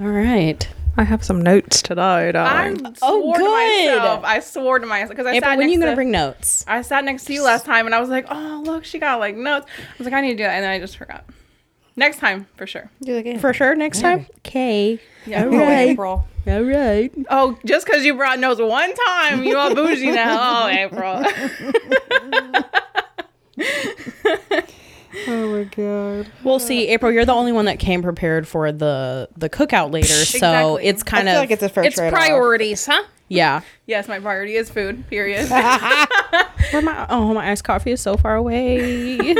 All right. I have some notes today. I Darling. Oh, swore to good. myself. I swore to myself because I April, sat when next you gonna to, bring notes? I sat next to you last time and I was like, oh look, she got like notes. I was like, I need to do that, and then I just forgot. Next time for sure. Do it again. For sure, next time. Okay. Yeah. All Oh. April. All right. Oh, just because you brought notes one time, you all bougie now. Oh, April. Oh my god. We'll see, April. You're the only one that came prepared for the the cookout later, so Exactly. it's I kind feel of like it's a fair It's trade-off. priorities, huh? yeah. yes, my priority is food. Period. Where my oh my iced coffee is so far away.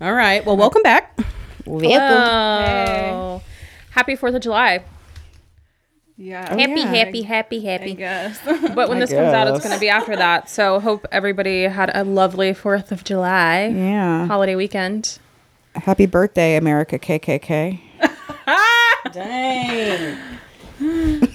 All right. Well, welcome back. Oh. Happy 4th of July. Yeah. Happy, yeah. happy, happy, I happy. guess. But when I this comes out, it's going to be after that. So hope everybody had a lovely 4th of July Yeah. holiday weekend. Happy birthday, America KKK. Dang.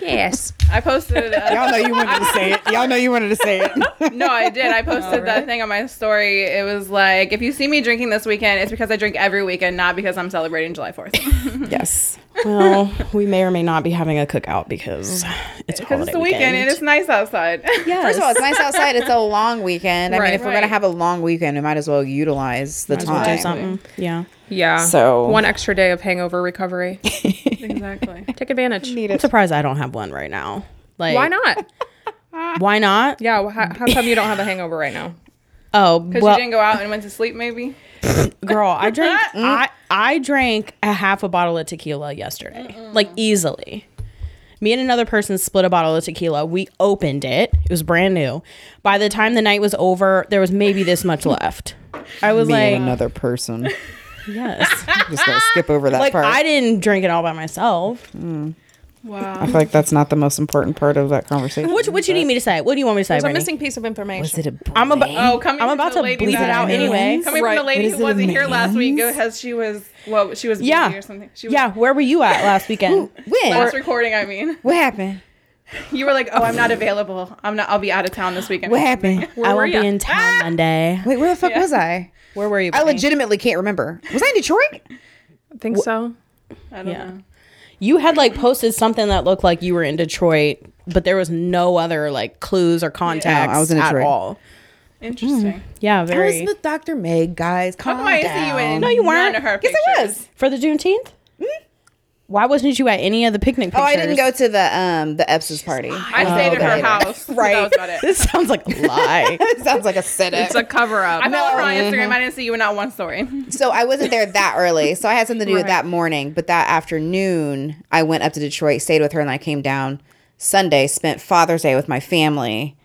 Yes. I posted. uh, Y'all know you wanted to say it. Y'all know you wanted to say it. no, I did. I posted that thing on my story. It was like, if you see me drinking this weekend, it's because I drink every weekend, not because I'm celebrating July 4th. yes. Well, we may or may not be having a cookout because mm. it's a Because holiday it's the weekend and it's nice outside. yes. First of all, it's nice outside. It's a long weekend. I mean, Right. if we're gonna have a long weekend, we might as well utilize the Might as well time. do something. Yeah. Yeah. So- one extra day of hangover recovery. exactly. Take advantage. Need I'm it. surprised I don't have one right now. Like, Why not? Why not? Yeah. well, How, how come you don't have a hangover right now? Oh, Because well, you didn't go out and went to sleep, maybe? girl, I drank. Mm, I I drank a half a bottle of tequila yesterday, like easily. Me and another person split a bottle of tequila. We opened it. It was brand new. By the time the night was over, there was maybe this much left. I was Me like, and another person. yes. Just gonna skip over that like part. I didn't drink it all by myself. I Wow. I feel like that's not the most important part of that conversation. What what you need me to say? What do you want me to say? There's a Brittany? missing piece of information. Was it a I'm oh, about. Oh, coming I'm from about to lady bleep it out anyway. Coming Right. from the lady who wasn't here last week man's? because she was, well, she was busy Yeah. or something. She was, Yeah, where were you at last weekend? when? Last recording, I mean. what happened? You were like, oh, I'm not available. I'm not, I'll be out of town this weekend. What happened? Where I won't ya? be in town ah! Monday. Wait, where the fuck Yeah. was I? Where were you? I legitimately can't remember. Was I in Detroit? I think so. I don't Yeah. know. You had like posted something that looked like you were in Detroit, but there was no other like clues or contacts I was in at Detroit. all. Interesting. Mm-hmm. Yeah, I was very. with Dr. Meg, guys. How Calm come I down. see you in No, you weren't. none of her Yes, pictures? I was. For the Juneteenth? Mm-hmm. Why wasn't you at any of the picnic Oh. I didn't go to the um the Eps's party. I stayed oh, at her house. Right. That was about it. This sounds like a lie. it sounds like a setup. It's a cover up. I followed her on No. Instagram. I didn't see you in not one story. So I wasn't there that early. So I had something to do with Right. that morning. But that afternoon, I went up to Detroit, stayed with her, and I came down Sunday, spent Father's Day with my family,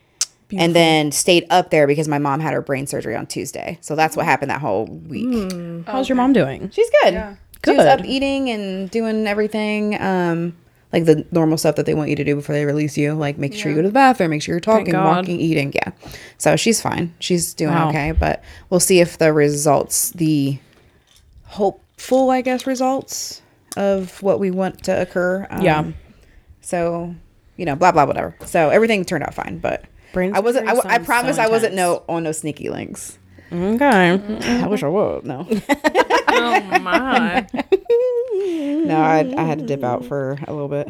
and then stayed up there because my mom had her brain surgery on Tuesday. So that's what mm. happened that whole week. Hmm. Oh, How's your mom doing? She's good. Yeah. She was Good. up eating and doing everything. Um, like the normal stuff that they want you to do before they release you, like make sure you go to the bathroom, make sure you're talking, walking, eating. Yeah. So she's fine. She's doing Wow. okay, but we'll see if the results, the hopeful, I guess, results of what we want to occur. Um, Yeah. So, you know, blah blah whatever. So everything turned out fine, but Brain I wasn't. I, I promise so I wasn't no on no sneaky links. Okay. Mm-hmm. I wish I would. No, oh my. no, I, I had to dip out for a little bit.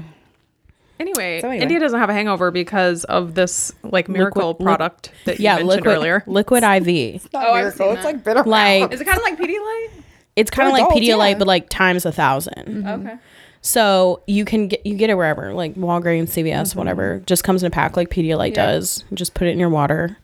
Anyway, So anyway. India doesn't have a hangover because of this like miracle Liquid- product that you Yeah, mentioned liquid earlier. liquid IV. Oh, I've seen It's like been around. Like Is it kind of like Pedialyte? it's kind of like adults, Pedialyte, yeah. but like times a 1000 Okay. So you can get you get it wherever, like Walgreens, CVS, mm-hmm. whatever. Just comes in a pack like Pedialyte Yeah. does. Just put it in your water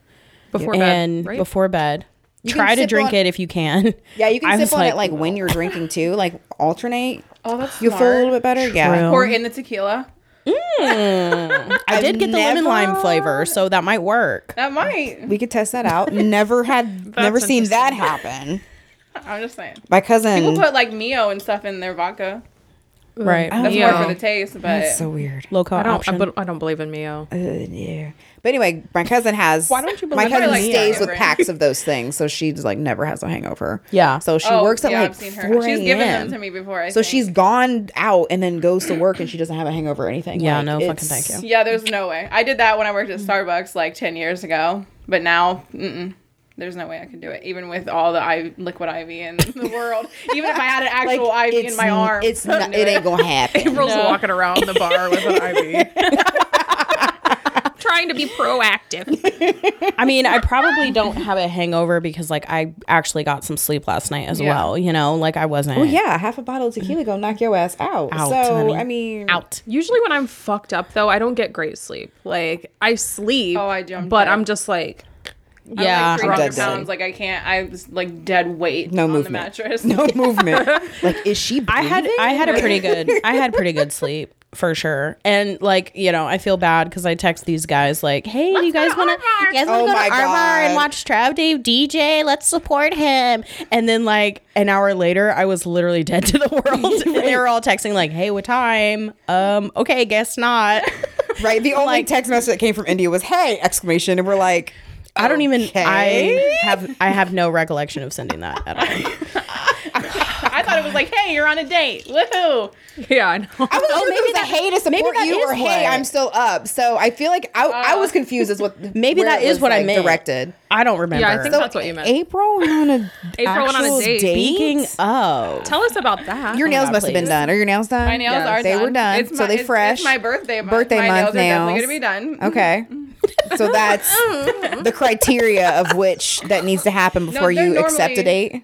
Before and bed, right? before bed. You Try to drink on- it if you can. Yeah, you can I sip was on like- it like when you're drinking too, like alternate. Oh, that's You'll feel a little bit better. Yeah. True. Pour in the tequila. I did get the lemon lime flavor, so that might work. That might. We could test that out. Never had, never seen that happen. I'm just saying. My cousin. People put like Mio and stuff in their vodka. Right. That's Mio. more for the taste, but That's so weird. Local I don't. option. I, but I don't believe in Mio. Uh, yeah. But anyway, my cousin has. Why don't you My cousin in Mio? stays with packs of those things, so she's like never has a hangover. Yeah. So she oh, works at yeah, like I've seen 4 her. She's given them a.m.. to me before. I So think. she's gone out and then goes to work and she doesn't have a hangover or anything. Yeah, Like, no fucking thank you. Yeah, there's no way. I did that when I worked at mm-hmm. Starbucks like ten years ago, but now, mm-mm. There's no way I could do it, even with all the IV, liquid IV in the world. Even if I had an actual IV in my arm, It's couldn't not, it ain't gonna happen. April's walking around the bar with an IV. Trying to be proactive. I mean, I probably don't have a hangover because like I actually got some sleep last night as Yeah. well. You know, like I wasn't. Well, yeah, half a bottle of tequila gonna knock your ass out. Out, so honey. I mean, out. Usually when I'm fucked up though, I don't get great sleep. Like I sleep. Oh, I do. But dead. I'm just like I'm Yeah, like I'm 300 dead pounds. dead. Like I can't. I was like dead weight No on movement. the mattress. no movement. like, is she? I had? I had a pretty good I had pretty good sleep for sure. And like, you know, I feel bad because I text these guys like, hey, do you guys wanna you guys wanna Oh go to Armor and watch Trav Dave DJ? Let's support him. And then like an hour later I was literally dead to the world. and they were all texting like, hey, what time? Um, okay, guess not. right. The only Like- text message that came from India was "Hey!" exclamation, and we're like, I don't even Okay. I have I have no recollection of sending that at all. I thought it was like, hey, you're on a date. Woohoo! yeah, I know. I was oh, maybe it was a hey to support that you, or hey, I'm still up. So I feel like I, I was confused as what Maybe that is that it is was, what I like, meant. directed. I don't remember. Yeah, I think that's what you meant. April went on a April went on a actual date. Speaking of Tell us about that. Your nails God, must have been please. done. Are your nails done? My nails Yes. are They done. were done, It's so my- they it's- fresh. It's my birthday month. Birthday my month nails are definitely gonna be done. Okay. So that's the criteria of which that needs to happen before they're you accept a date.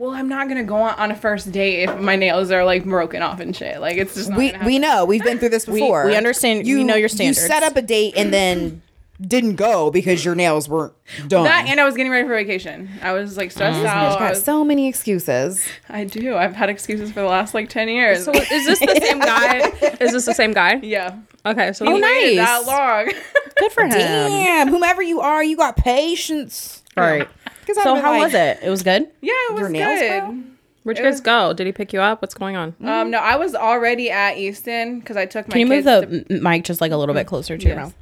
Well, I'm not gonna go on, on a first date if my nails are like broken off and shit. Like it's just not We gonna we know we've been through this before. we understand- we know your standards. You set up a date and then didn't go because your nails weren't done. that, and I was getting ready for vacation. I was like stressed Bitch out. I, got was- so many excuses. I do. I've had excuses for the last like ten years. So is this the same guy? Is this the same guy? yeah. Okay, so He he- waited nice. that long. good for him. Damn, whomever you are, you got patience. All right. 'Cause I'd So how like, was it? It was good. yeah, it was Your nails, good. bro? where'd you guys go? Did he pick you up? What's going on? Um, no, I was already at Easton because I took my. Can you move kids the to- mic just like a little bit closer to your mouth?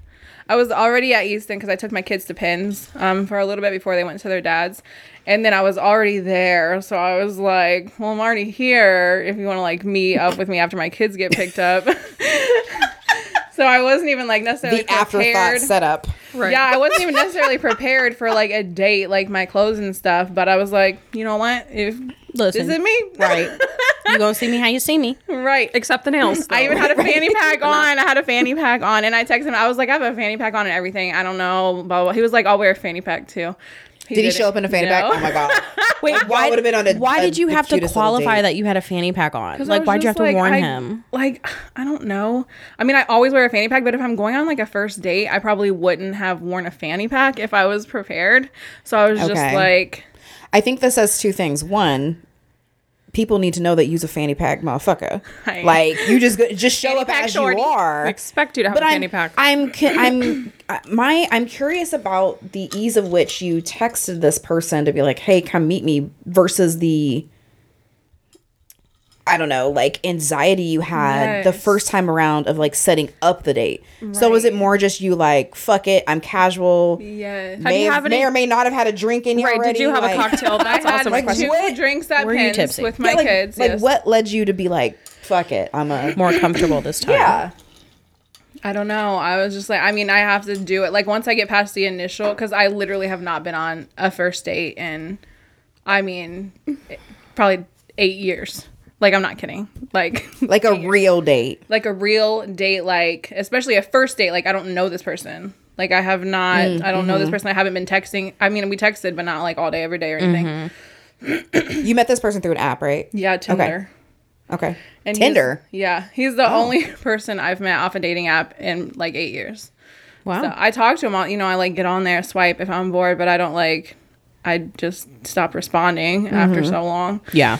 I was already at Easton because I took my kids to Pins um, for a little bit before they went to their dad's. And then I was already there. So I was like, well, I'm already here if you want to like meet up with me after my kids get picked up. so I wasn't even like necessarily The afterthought prepared. setup. Right. Yeah, I wasn't even necessarily prepared for like a date, like my clothes and stuff. But I was like, you know what? If Listen, visit me, right? You gonna see me how you see me? right. Except the nails. I even had a fanny pack on. I had a fanny pack on, and I texted him. I was like, I have a fanny pack on and everything. I don't know. Blah, blah. He was like, I'll wear a fanny pack too. Did he didn't. show up in a fanny pack? Oh my god. Wait, why would've been on a- Why a- did you have to qualify that you had a fanny pack on? Like, why'd you have just to like, warn I- him? Like, I don't know. I mean, I always wear a fanny pack, but if I'm going on like a first date, I probably wouldn't have worn a fanny pack if I was prepared. So I was Okay. just like, I think this says two things. One, people need to know that you's a fanny pack motherfucker. Right. Like you just just show Fanny up as shorty. you are. We expect you to have but a I'm, fanny pack. I'm I'm uh, my I'm curious about the ease of which you texted this person to be like, "Hey, come meet me," versus the I don't know, like anxiety you had the first time around of like setting up the date. So was it more just you like, "Fuck it, I'm casual." yes. May, you have, have may or may not have had a drink in you right. already. Did you have like- a cocktail? That's I had also a like two What? drinks at Were you Pins tipsy? with my Yeah, like, kids. Like yes. what led you to be like, "Fuck it, I'm a More comfortable this time. yeah." I don't know. I was just like, I mean, I have to do it. Like once I get past the initial, because I literally have not been on a first date in, I mean, probably eight years. Like I'm not kidding. Like Like a real date. like a real date. Like especially a first date. Like I don't know this person. Like I have not. Mm, I don't know mm-hmm. this person. I haven't been texting. I mean, we texted, but not like all day, every day or anything. Mm-hmm. You met this person through an app, right? Yeah, Tinder. Okay. And Tinder. Oh. Yeah, he's the only person I've met off a dating app in like eight years. Wow. So I talk to him. all You know, I like get on there, swipe if I'm bored, but I don't like. I just stop responding after Mm-hmm. so long. Yeah.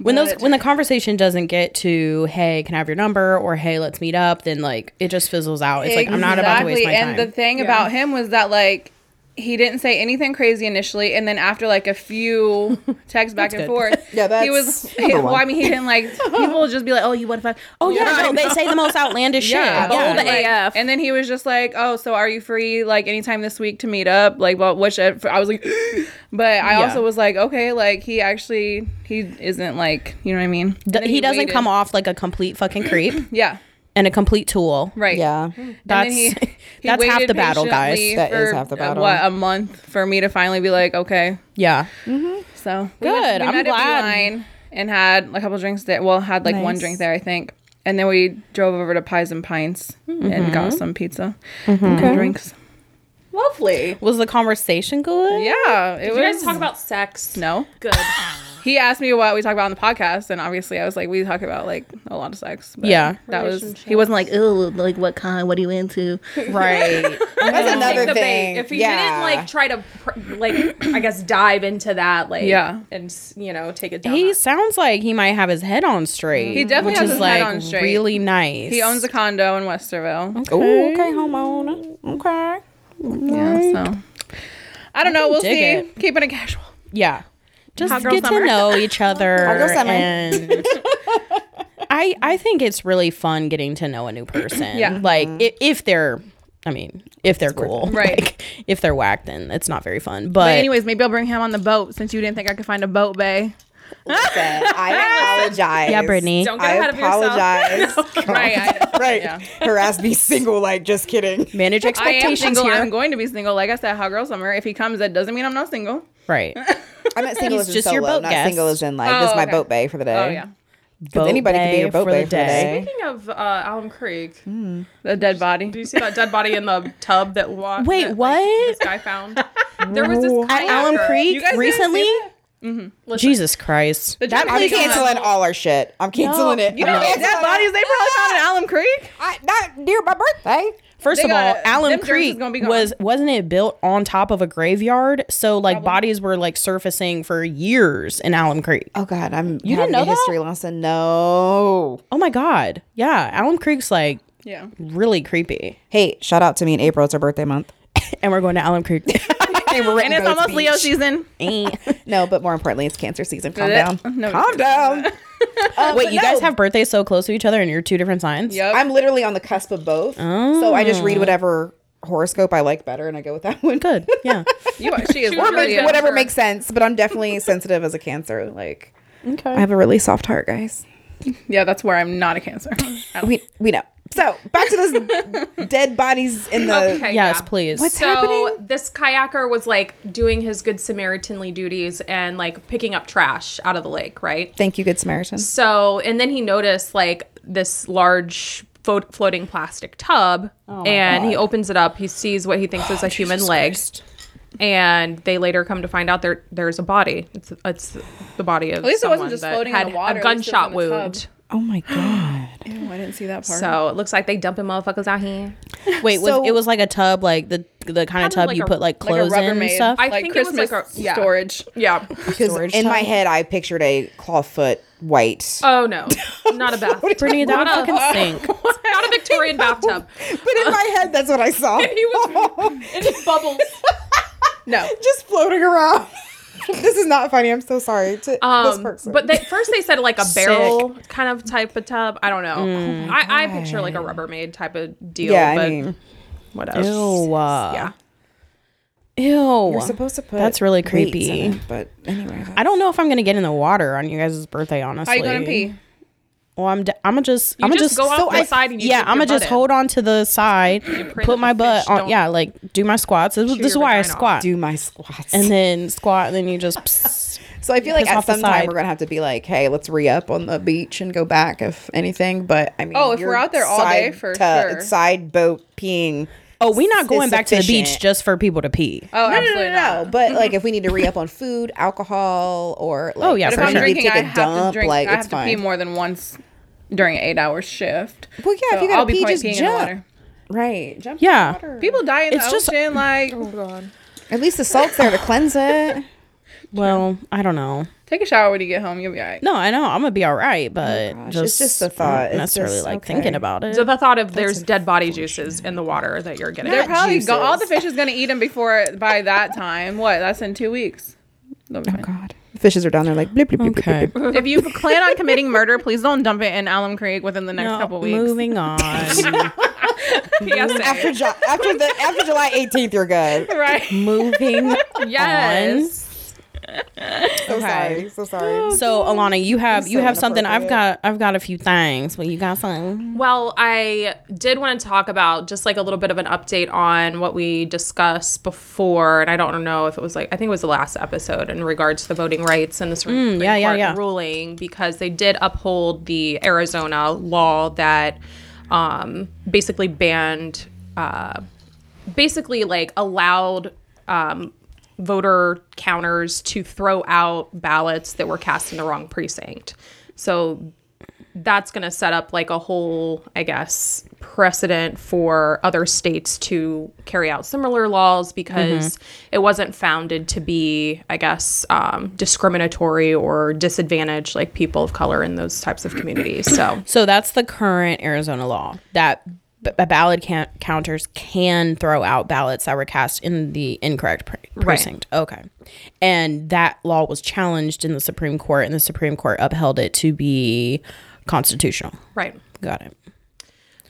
When those when the conversation doesn't get to hey can I have your number or hey let's meet up then like it just fizzles out. It's like I'm not about to waste my Exactly. time. And the thing about him was that like he didn't say anything crazy initially, and then after like a few texts back and good. forth, Yeah, he was. that's number well. I mean, he didn't like. People would just be like, "Oh, you what if I?" oh yeah, no, they say the most outlandish Yeah, shit. bold Yeah. AF. And then he was just like, "Oh, so are you free like anytime this week to meet up?" Like, well, which uh, I was like, but I Yeah. also was like, okay, like he actually he isn't like you know what I mean. D- then he doesn't waited. come off like a complete fucking creep. Yeah, and a complete tool. Right. Yeah. That's he- He that's half the battle, guys. patiently That is for, half the uh, battle. What a month for me to finally be like, okay. Yeah. So we Good, Went, we I'm glad. At Beeline and had a couple drinks there. Well, had like one drink there, I think. And then we drove over to Pies and Pints Mm-hmm. and got some pizza and drinks. Lovely. Was the conversation good? Yeah, it Did was. you guys talk about sex? No. Good. He asked me what we talk about on the podcast, and obviously I was like, we talk about like a lot of sex. but Yeah. that was. He wasn't like, oh, like what kind? What are you into? Right. That's another thing. bait. If he yeah. didn't like try to pr- like I guess dive into that like Yeah. and you know take it down. he that- sounds like he might have his head on straight. He definitely which has is his like head on straight. really nice. He owns a condo in Westerville. Oh, okay, homeowner. Okay. Yeah, so I don't know. We'll see. it. Keeping it casual. Yeah. Just Hot get summer. to know each other. Hot girl summer. and I I think it's really fun getting to know a new person. Yeah. Like mm-hmm. i- if they're I mean, if they're cool. Right. Like, if they're whack, then it's not very fun. But, But anyways, maybe I'll bring him on the boat since you didn't think I could find a boat bay. Listen, I apologize. yeah, Brittany. Don't get I ahead of yourself. apologize. Right. I, right. Yeah. Harass me single, like just kidding. Manage expectations. I am expectations single. here. I'm going to be single. Like I said, hot girl summer. If he comes, that doesn't mean I'm not single. right. I'm not single He's as in just solo, your boat not guest. single as in like Oh, this is my okay. boat bay for the day. Oh yeah, Because anybody can be your boat bay for the day. Speaking of uh, Alum Creek, the dead body. do you see that dead body in the tub that wa- Wait, that, like, what? this guy found? There was this At Alum kayaker. Creek You guys didn't recently? See Listen, Jesus Christ. The That dead I'm place body is canceling all our shit. I'm canceling it. You know, I'm those dead bodies—they probably found in Alum Creek. I, not near my birthday. First They of all, gotta- Alum Creek gonna be was wasn't it built on top of a graveyard? So like bodies were like surfacing for years in Alum Creek. Oh God, I'm You having didn't know a history lesson. No. Oh my god. Yeah, Alum Creek's like Yeah. really creepy. Hey, shout out to me in April. It's her birthday month. And we're going to Alum Creek. and we're And it's almost Leo season. No, but more importantly, it's cancer season. Calm down. No, Calm down. Uh, Wait, but you guys have birthdays so close to each other and you're two different signs? Yep. I'm literally on the cusp of both. So I just read whatever horoscope I like better, and I go with that one. Good. Yeah. You are, she is She one was of really the- whatever makes sense. But I'm definitely sensitive as a cancer. Like okay. I have a really soft heart, guys. Yeah, that's where I'm not a cancer. We we know. So back to this dead bodies in the. Okay, Yes, yeah. please. What's so happening? this kayaker was like doing his good Samaritanly duties and like picking up trash out of the lake, right? Thank you, Good Samaritan. So, and then he noticed like this large fo- floating plastic tub, oh and he opens it up. He sees what he thinks is a oh, human leg, and they later come to find out there there's a body. It's it's the body of At least it wasn't just that floating in the water, a at least it was gunshot in tub. wound. Oh my god. Ew, I didn't see that part. So it looks like they dumping motherfuckers out here. Wait, was So- it was like a tub, like the the kind of tub like you a- put like like a clothes in and stuff? I like think it was like a- yeah. storage. Yeah. Because Storage in my head, I pictured a clawfoot white. Oh no, not a bath. Brittany, that would Not a- fucking stink. not a Victorian bathtub. but in my head, that's what I saw. He was in his bubbles. No. just floating around. this is not funny. I'm so sorry to this Um, person. but they, first they said like a barrel kind of type of tub. I don't know. I, I picture like a Rubbermaid type of deal. yeah, but I mean, what else? Ew. uh, Yeah. Ew. you're supposed to put. That's really creepy. it, but anyway, I don't know if I'm gonna get in the water on you guys' birthday. Honestly, How you gonna pee? Well, I'm. D- I'm gonna just. You I'm gonna just just go off the side and you yeah, I'm gonna just in. hold on to the side, put my butt fish on. Yeah, like do my squats. This, is- this is why I vagina off. squat. do my squats. and then squat, and then you just. pss. so I feel like at some time we're gonna have to be like, hey, let's re up on the beach and go back if anything. But I mean, Oh, if we're out there all day, for tu- sure. Side boat peeing. Oh, we're not going back to the beach just for people to pee. Oh, No, no, no, absolutely no, no. not. But like, if we need to re up on food, alcohol, or like, Oh, yeah, But for if I'm sure. drinking, I take a have dump, to drink. like I have to pee more than once during an eight-hour shift. Well, yeah, if you gotta I'll be pee, point just peeing in the jump. water. Right, jump. Yeah. In the water. People die in It's the just- ocean. Like, At least the salt's there to cleanse it. Well, I don't know. take a shower when you get home. You'll be alright. No, I know I'm gonna be all right, oh but gosh, just it's just the thought. not It's necessarily just- like okay. thinking about it. So the thought of there's dead body juices in the water that you're getting. They're probably juices. go- all the fish is gonna eat them before by that time. What? That's in two weeks. Oh fine. God, the fishes are down there like blip blip blip. Okay. blip, blip. if you plan on committing murder, please don't dump it in Alum Creek within the next No, couple weeks. moving on. PSA. After Ju- after the after July 18th, you're good. Right. moving on. yes. So sorry. So sorry. So Alana, you have you so have something. I've got I've got a few things. Well, you got something. Well, I did want to talk about just like a little bit of an update on what we discussed before, and I don't know if it was like I think it was the last episode in regards to the voting rights and the Supreme yeah, yeah, Court yeah. ruling because they did uphold the Arizona law that um, basically banned, uh, basically like allowed. Um, voter counters to throw out ballots that were cast in the wrong precinct. So that's going to set up like a whole, I guess, precedent for other states to carry out similar laws because it wasn't founded to be, I guess, um, discriminatory or disadvantage like people of color in those types of communities. So So that's the current Arizona law that b- b- ballot can- counters can throw out ballots that were cast in the incorrect pre- precinct. Okay. And that law was challenged in the Supreme Court, and the Supreme Court upheld it to be constitutional. right. Got it.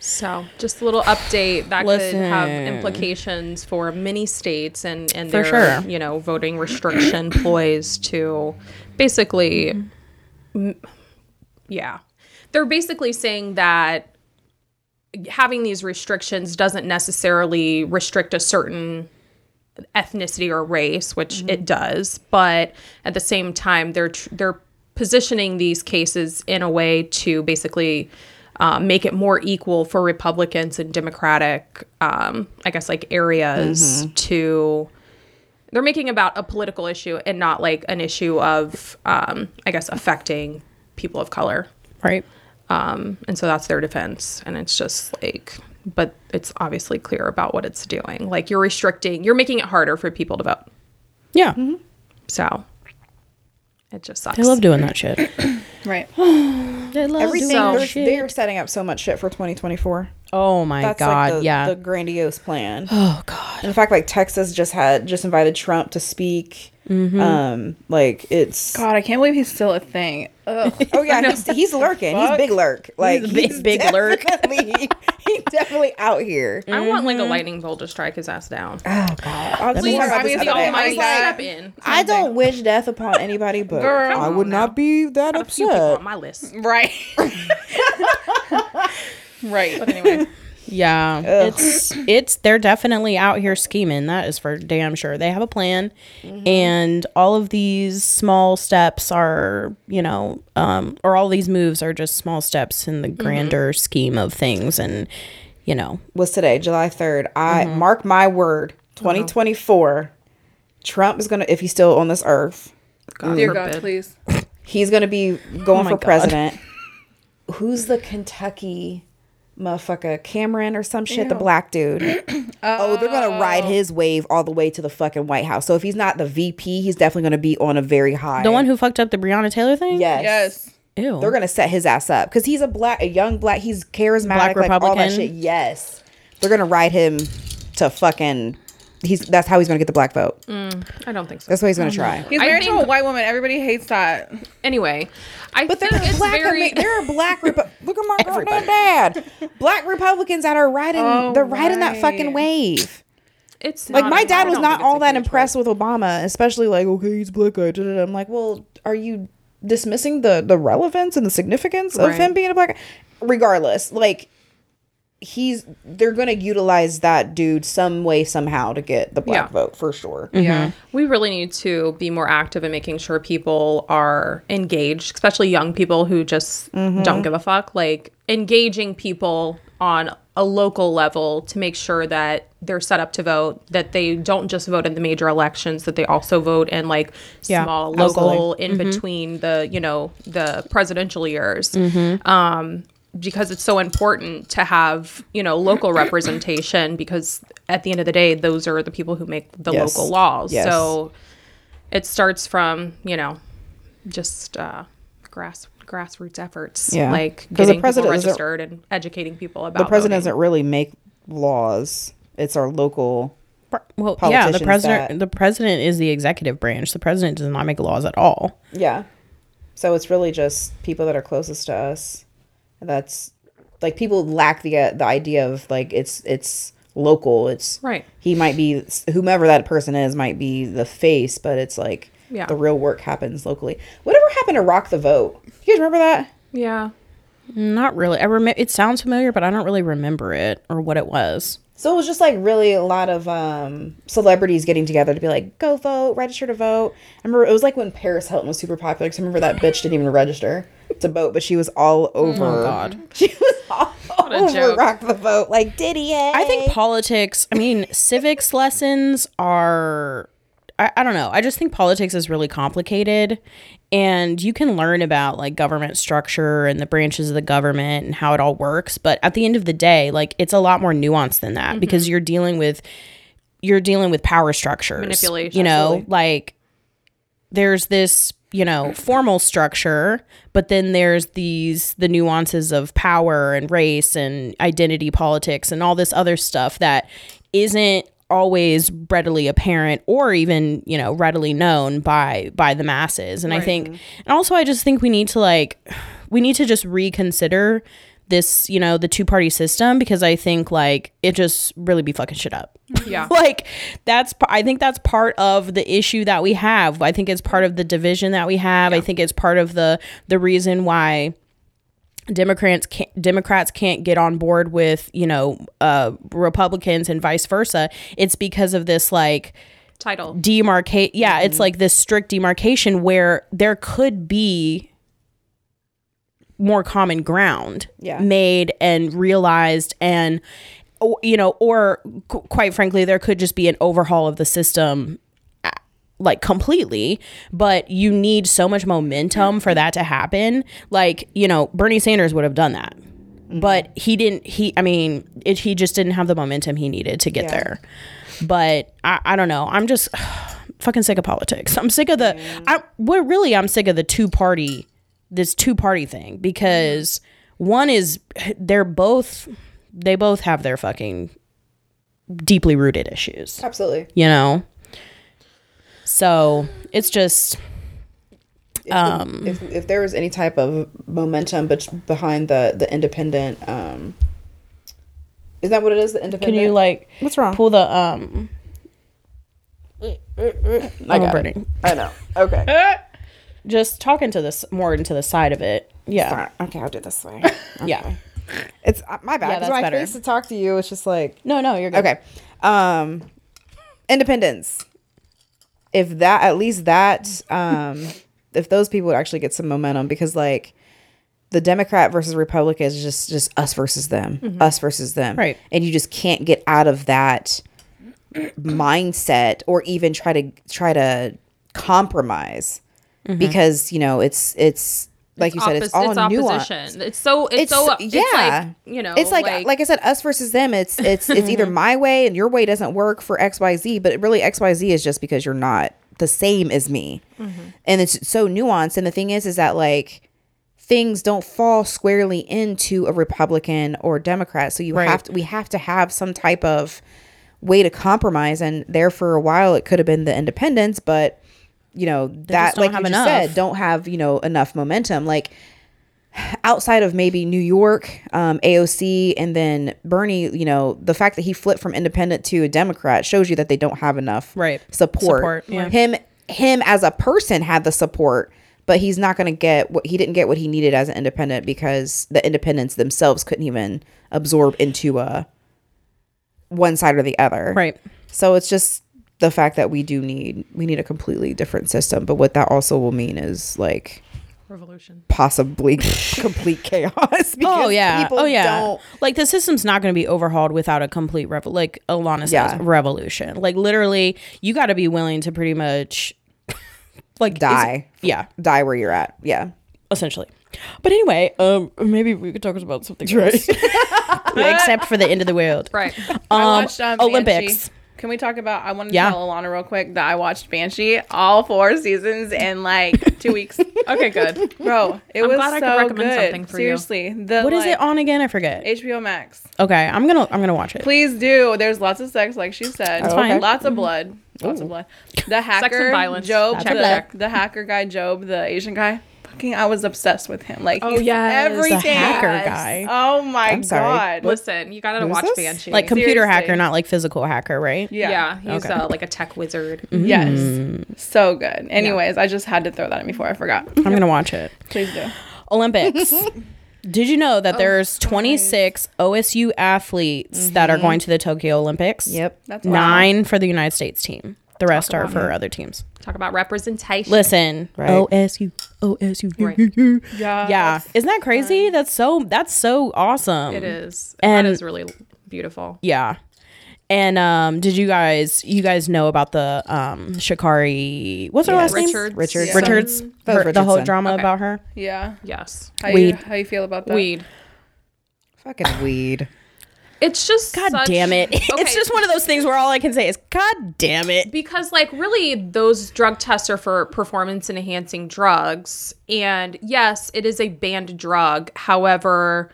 So, just a little update that could have implications for many states and and For their sure. you know voting restriction ploys to basically, m- yeah, they're basically saying that having these restrictions doesn't necessarily restrict a certain ethnicity or race, which it does, but at the same time, they're tr- they're positioning these cases in a way to basically uh, make it more equal for Republicans and Democratic, um, I guess, like areas to. They're making about a political issue and not like an issue of, um, I guess, affecting people of color. Right. Um, and so that's their defense. And it's just like, but it's obviously clear about what it's doing. Like you're restricting, you're making it harder for people to vote. Yeah. So it just sucks. They love doing that shit. Right. They love Everything, doing they're, shit. they're setting up so much shit for 2024. Oh my That's god. like the, yeah. the grandiose plan. oh god. In fact, like Texas just had just invited Trump to speak. Mm-hmm. Um, like it's God, I can't believe he's still a thing. Ugh. oh yeah, he's, he's lurking. He's big lurk. Like a big- big lurk. definitely- He's definitely out here. I want like a lightning bolt to strike his ass down. Oh god, I was Please, talking about the other day. I Almighty like, step in. I don't wish death upon anybody, but Girl. I would not now. be that A few upset. on my list. Right. right. But anyway, Yeah, it's it's they're definitely out here scheming. That is for damn sure. They have a plan, and all of these small steps are, you know, um, or all these moves are just small steps in the grander scheme of things. And you know, was today, July 3rd. I Mm-hmm. mark my word, Uh-huh. 2024, Trump is going to, if he's still on this earth, God Dear. God, please. he's going to be going Oh for God. president. Who's the Kentucky motherfucker? Cameron or some shit? The black dude. oh, they're going to oh. ride his wave all the way to the fucking White House. So if he's not the VP, he's definitely going to be on a very high. the one who fucked up the Breonna Taylor thing. Yes. Yes. Ew. They're gonna set his ass up because he's a black, a young black. He's charismatic, Black like all that Republican? shit. Yes, they're gonna ride him to fucking. He's that's how he's gonna get the black vote. Mm, I don't think so. That's what he's gonna try. He's I married to a white woman. Everybody hates that. Anyway, I But there think are it's black. very. Ama- there are black. Repu- Look at my goddamn dad. Black Republicans that are riding. Oh, they're riding that fucking wave. it's Like not my a- dad I was don't not think it's all that huge impressed with Obama, especially like okay, he's black guy. da, da, da. I'm like, well, are you dismissing the the relevance and the significance of him being a black guy? Regardless, like he's they're gonna utilize that dude some way somehow to get the black Yeah. vote for sure. Yeah. Mm-hmm. We really need to be more active in making sure people are engaged, especially young people who just mm-hmm. don't give a fuck. Like engaging people on a local level to make sure that they're set up to vote, that they don't just vote in the major elections, that they also vote in like Yeah, small absolutely. local in mm-hmm. between the, you know, the presidential years. Um, because it's so important to have, you know, local representation because at the end of the day, those are the people who make the Yes. local laws. Yes. So it starts from, you know, just uh, grass grassroots efforts. Yeah. Like the getting people president isn't- registered and educating people about The president voting. doesn't really make laws. It's our local. well, yeah. The president. that- The president is the executive branch. The president does not make laws at all. Yeah. So it's really just people that are closest to us. That's like people lack the uh, the idea of like it's it's local. It's Right. He might be whomever that person is might be the face, but it's like Yeah. the real work happens locally. Whatever happened to Rock the Vote? You guys remember that? Yeah. Not really. I remember. It sounds familiar, but I don't really remember it or what it was. So it was just like really a lot of um, celebrities getting together to be like, go vote, register to vote. I remember it was like when Paris Hilton was super popular because I remember that bitch didn't even register to vote, but she was all over. Oh God. She was all over joke. Rock the Vote. Like, did he? I think politics, I mean, civics lessons are, I, I don't know. I just think politics is really complicated. And you can learn about like government structure and the branches of the government and how it all works. But at the end of the day, like it's a lot more nuanced than that mm-hmm. because you're dealing with, you're dealing with power structures. Manipulation. You know, Absolutely. like there's this you know formal structure but then there's these the nuances of power and race and identity politics and all this other stuff that isn't always readily apparent or even you know readily known by by the masses. And i think and also i just think we need to like we need to just reconsider this you know the two party system because i think like it just really be fucking shit up. Mm-hmm. Yeah. like that's i think that's part of the issue that we have. I think it's part of the division that we have. I think it's part of the the reason why democrats can't democrats can't get on board with you know uh republicans and vice versa it's because of this like Title. demarcate yeah it's like this strict demarcation where there could be more common ground Yeah. made and realized and you know or qu- quite frankly there could just be an overhaul of the system like completely but you need so much momentum for that to happen. Like you know bernie sanders would have done that. But he didn't he i mean it, he just didn't have the momentum he needed to get Yeah. there. But I, I don't know. I'm just fucking sick of politics. I'm sick of the mm. i what really i'm sick of the two party this two party thing because one is they're both they both have their fucking deeply rooted issues. Absolutely. you know so it's just If, Um, the, if if there was any type of momentum but behind the the independent, um, is that what it is? The independent can you like What's wrong? pull the um I I'm got it. burning. I know. Okay. just talking to this more into the side of it yeah Fine. Okay, I'll do it this way. yeah It's uh, my bad. Yeah, 'cause that's when I better. face to talk to you, it's just like no no you're good okay. Um, independence. If that, at least that, um, if those people would actually get some momentum, because like the Democrat versus Republican is just just us versus them, us versus them, Right. And you just can't get out of that mindset or even try to try to compromise because you know it's it's like you said it's all Oppos- nuance opposition. It's so it's, it's so yeah. It's like, you know, it's like, like i said us versus them it's it's it's either my way and your way doesn't work for xyz but really xyz is just because you're not the same as me. Mm-hmm. And it's so nuanced. And the thing is is that like things don't fall squarely into a republican or democrat. So you Right. have to we have to have some type of way to compromise. And there for a while it could have been the independents but you know that like you said don't have you know enough momentum like outside of maybe New York, um, AOC, and then Bernie, you know, the fact that he flipped from independent to a Democrat shows you that they don't have enough Right. support. Support, yeah. Him, him as a person had the support, but he's not going to get what he didn't get what he needed as an independent because the independents themselves couldn't even absorb into a one side or the other. right So it's just the fact that we do need we need a completely different system, but what that also will mean is like revolution. possibly complete chaos. oh yeah people oh yeah don't- like the system's not going to be overhauled without a complete rev like alana says Yeah. revolution like literally you got to be willing to pretty much like Die. yeah die where you're at. Yeah. essentially but anyway um maybe we could talk about something else except for the end of the world Right. I um, watched um, olympics Banshee. Can we talk about? I want to Yeah. tell Alana real quick that I watched Banshee all four seasons in like two weeks. Okay, good. Bro, it I'm was glad I so could recommend good. something for you. Seriously, the what is like, it on again i forget HBO Max. okay i'm gonna i'm gonna watch it Please do. There's lots of sex, like she said. That's fine. Lots of mm-hmm. blood. Lots of blood. The hacker, and violence. Job, Check, the, the hacker guy, Job, the Asian guy. Fucking, I was obsessed with him. Like, Oh, he's yes. Everything. The hacker Yes. guy. Oh my I'm sorry. god. Listen, you gotta watch this? Banshee. Like computer Seriously. hacker, not like physical hacker, right? yeah. yeah, he's Okay. uh, like a tech wizard. Yes. So good. Anyways, I just had to throw that in before I forgot. I'm gonna watch it. Please do. Olympics. Did you know that there's 26 OSU athletes that are going to the Tokyo Olympics? Yep. That's wow. Nine for the United States team. The rest are for other teams. Talk about representation. Listen, Right. OSU, OSU. Right. Yeah. Yeah, isn't that crazy? That's so. That's so awesome. it is. And- that is really beautiful. Yeah. And um, did you guys you guys know about the um Sha'Carri? What's her Yes. last name? Richards. Richards. Yeah. Richards. Her- the whole drama Okay. about her. Yeah. Yes. How Weed. You, how you feel about that? Weed. Fucking weed. It's just God such- damn it! Okay. It's just one of those things where all I can say is God damn it. because like really those drug tests are for performance enhancing drugs and yes it is a banned drug however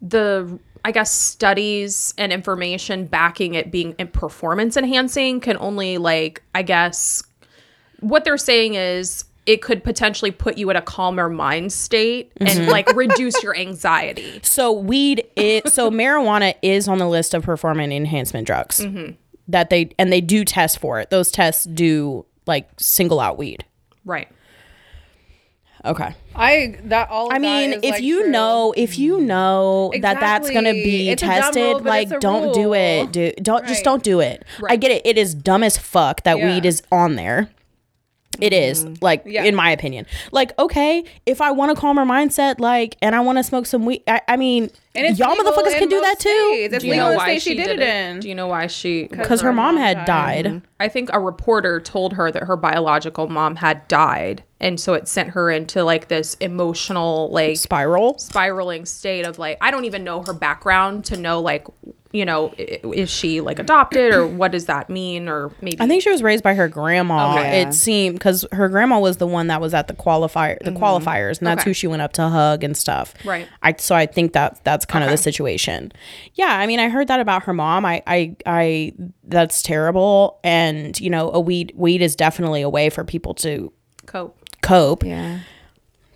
the i guess studies and information backing it being in performance enhancing can only like i guess what they're saying is it could potentially put you at a calmer mind state and like reduce your anxiety So weed is so marijuana is on the list of performance enhancement drugs Mm-hmm. that they and they do test for it. Those tests do like single out weed. right Okay. I that all. Of I mean, that is, if like, you true. know, if you know that that's gonna be It's tested, rule, like don't do it. Do don't just don't do it. I get it. It is dumb as fuck that Yeah. weed is on there. It is mm-hmm. like Yeah. in my opinion. Like okay, if I want a calmer mindset, like, and I want to smoke some weed. I, I mean, and it's y'all motherfuckers can do that too. states. It's do you know why she she did, it in. do you know why she Because her mom had died. I think a reporter told her that her biological mom had died, and so it sent her into like this emotional, like Spiral. spiraling state of like I don't even know her background to know like you know is she like adopted or what does that mean or maybe I think she was raised by her grandma. Okay. It seemed because her grandma was the one that was at the qualifier, the qualifiers, and that's Mm-hmm. Okay. who she went up to hug and stuff. Right. I so I think that that's kind of the situation. Yeah, I mean, I heard that about her mom. I, I, I. That's terrible. And you know, a weed, weed is definitely a way for people to cope. cope. Yeah.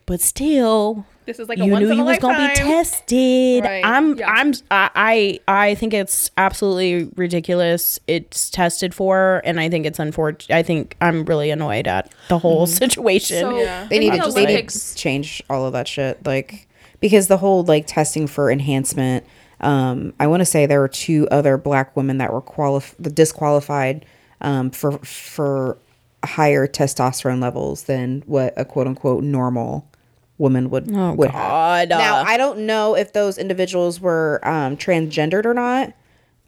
But still, This is like a you knew you was gonna be tested. Right. I'm Yeah. I'm I I I think it's absolutely ridiculous. It's tested for, and I think it's unfortunate. I think I'm really annoyed at the whole situation. So Yeah. They need to the they need Olympics- to change all of that shit. Like because the whole like testing for enhancement. Um, I want to say there were two other black women that were qualif- disqualified um, for for higher testosterone levels than what a quote unquote normal woman would Oh, would God. have. Now Uh. I don't know if those individuals were um, transgendered or not.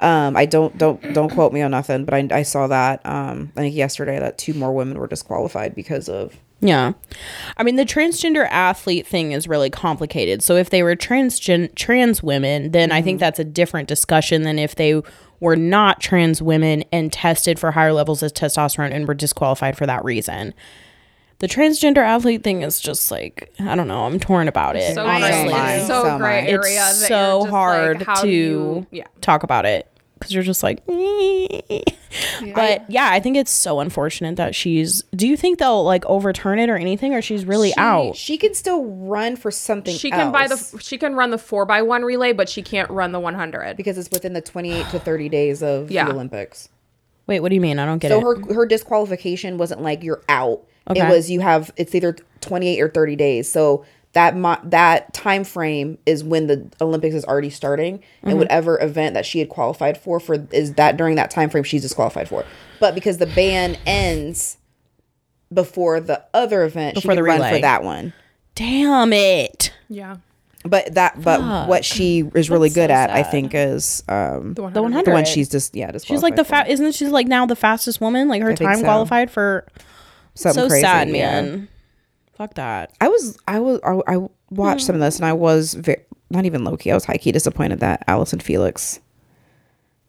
Um, I don't don't don't quote me on nothing, but I, I saw that um, I think yesterday that two more women were disqualified because of Yeah. I mean, the transgender athlete thing is really complicated. So if they were transgen- trans women, then I think that's a different discussion than if they were not trans women and tested for higher levels of testosterone and were disqualified for that reason. The transgender athlete thing is just like, I don't know, I'm torn about it. So I gray. am too. It's so, So gray area. it's that so you're like, hard to you- yeah. talk about it because you're just like, but yeah, I think it's so unfortunate that she's. Do you think they'll like overturn it or anything, or she's really she, out? She can still run for something. She can buy the she can run the four by one relay, but she can't run the one hundred. because it's within the 28 to 30 days of Yeah. the Olympics. Wait, what do you mean? I don't get So it. So her her disqualification wasn't like you're out. It was you have it's either 28 or 30 days. So that mo- that time frame is when the Olympics is already starting, Mm-hmm. and whatever event that she had qualified for for is that during that time frame she's disqualified for. But because the ban ends before the other event, Before she the run relay. for that one. Damn it. Yeah. But that but what she is really That's good so at, I think, is um The one The 100. the one she's just yeah, She's like the disqualified fat. Isn't she like now the fastest woman? Like her think time so. qualified for. For. Something so crazy, sad, yeah. man. Fuck that. I was I was I, I watched some of this and I was ve- not even low key. I was high key disappointed that Allyson Felix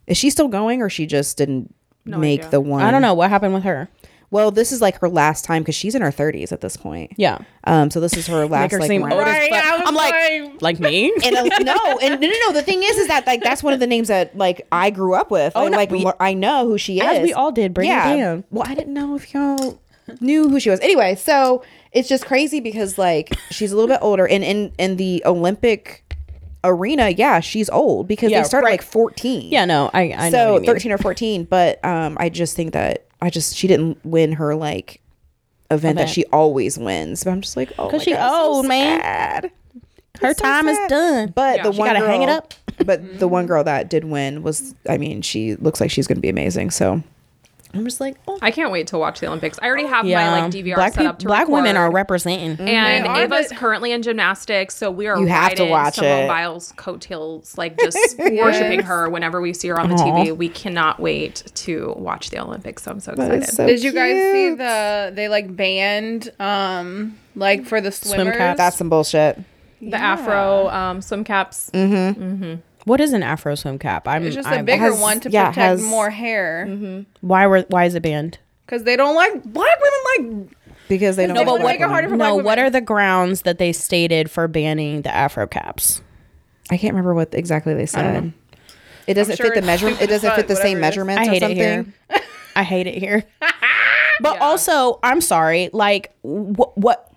is she still going or she just didn't make idea. the one. I don't know what happened with her. Well, this is like her last time because she's in her thirties at this point. Yeah, Um. So this is her last make her like. seem old Right, fuck. I was I'm like, like- like me. And uh, no, and no, no, no. The thing is, is that like that's one of the names that like I grew up with. Oh, Like, no, like we- I know who she is. As we all did. Bring it down. Well, I didn't know if y'all knew who she was. Anyway, so it's just crazy because like she's a little bit older and in in the olympic arena yeah she's old because Yeah, they started right. like 14 Yeah, no, I, I know. so what 13 or 14 but um i just think that i just she didn't win her like event, that she always wins but i'm just like oh 'Cause my she God, so old, man. sad. Her so time is done. but Yeah. the She one gotta girl, hang it up. but the one girl that did win was i mean she looks like she's gonna be amazing so I'm just like, oh. I can't wait to watch the Olympics. I already have yeah, my like DVR black set up peop- to black women are record. representing. And They are, Ava's but- currently in gymnastics, so we are You have to riding watch Simone it. Biles' coattails, like just worshiping her whenever we see her on the TV. We cannot wait to watch the Olympics. So I'm so excited. so Did you guys see the they like banned um like for the swimmers? caps. that's some bullshit the Afro um, swim caps. What is an Afro swim cap? I'm It's just a bigger has- one to yeah, protect has- more hair mm-hmm. Why were why is it banned? because they don't like black women like because they don't No, but black make it harder for No, black what are the grounds that they stated for banning the Afro caps? I can't remember what exactly they said. It doesn't sure fit the it's measurement. It doesn't fit the same whatever it is. measurements I or hate it here. I hate it here. But also, I'm sorry. Like, what? what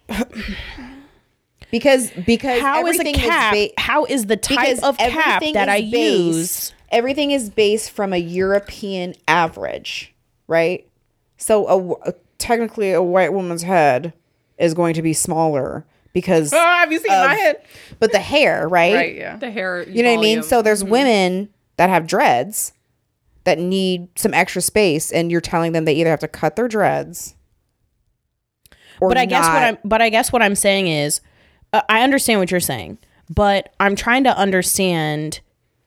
Because because how is a everything cap? ba- how is the type of cap everything that is I based- use? Everything is based from a European average, right? So a, w- a- technically a white woman's head is going to be smaller because oh, have you seen my head? but the hair, right? Right, yeah. The hair. You know what I mean? So there's mm-hmm. women that have dreads that need some extra space, and you're telling them they either have to cut their dreads. Or But I guess what I'm. But I guess what I'm saying is, uh, I understand what you're saying, but I'm trying to understand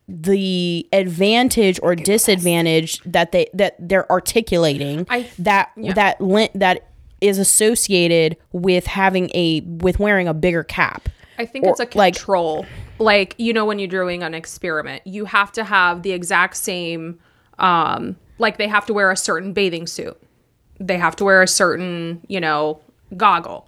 the advantage or disadvantage that they that they're articulating I- that that lin- that is associated with having a with wearing a bigger cap. I think it's a like- control. Like, you know, when you're doing an experiment, you have to have the exact same, um, like they have to wear a certain bathing suit. They have to wear a certain, you know, goggle.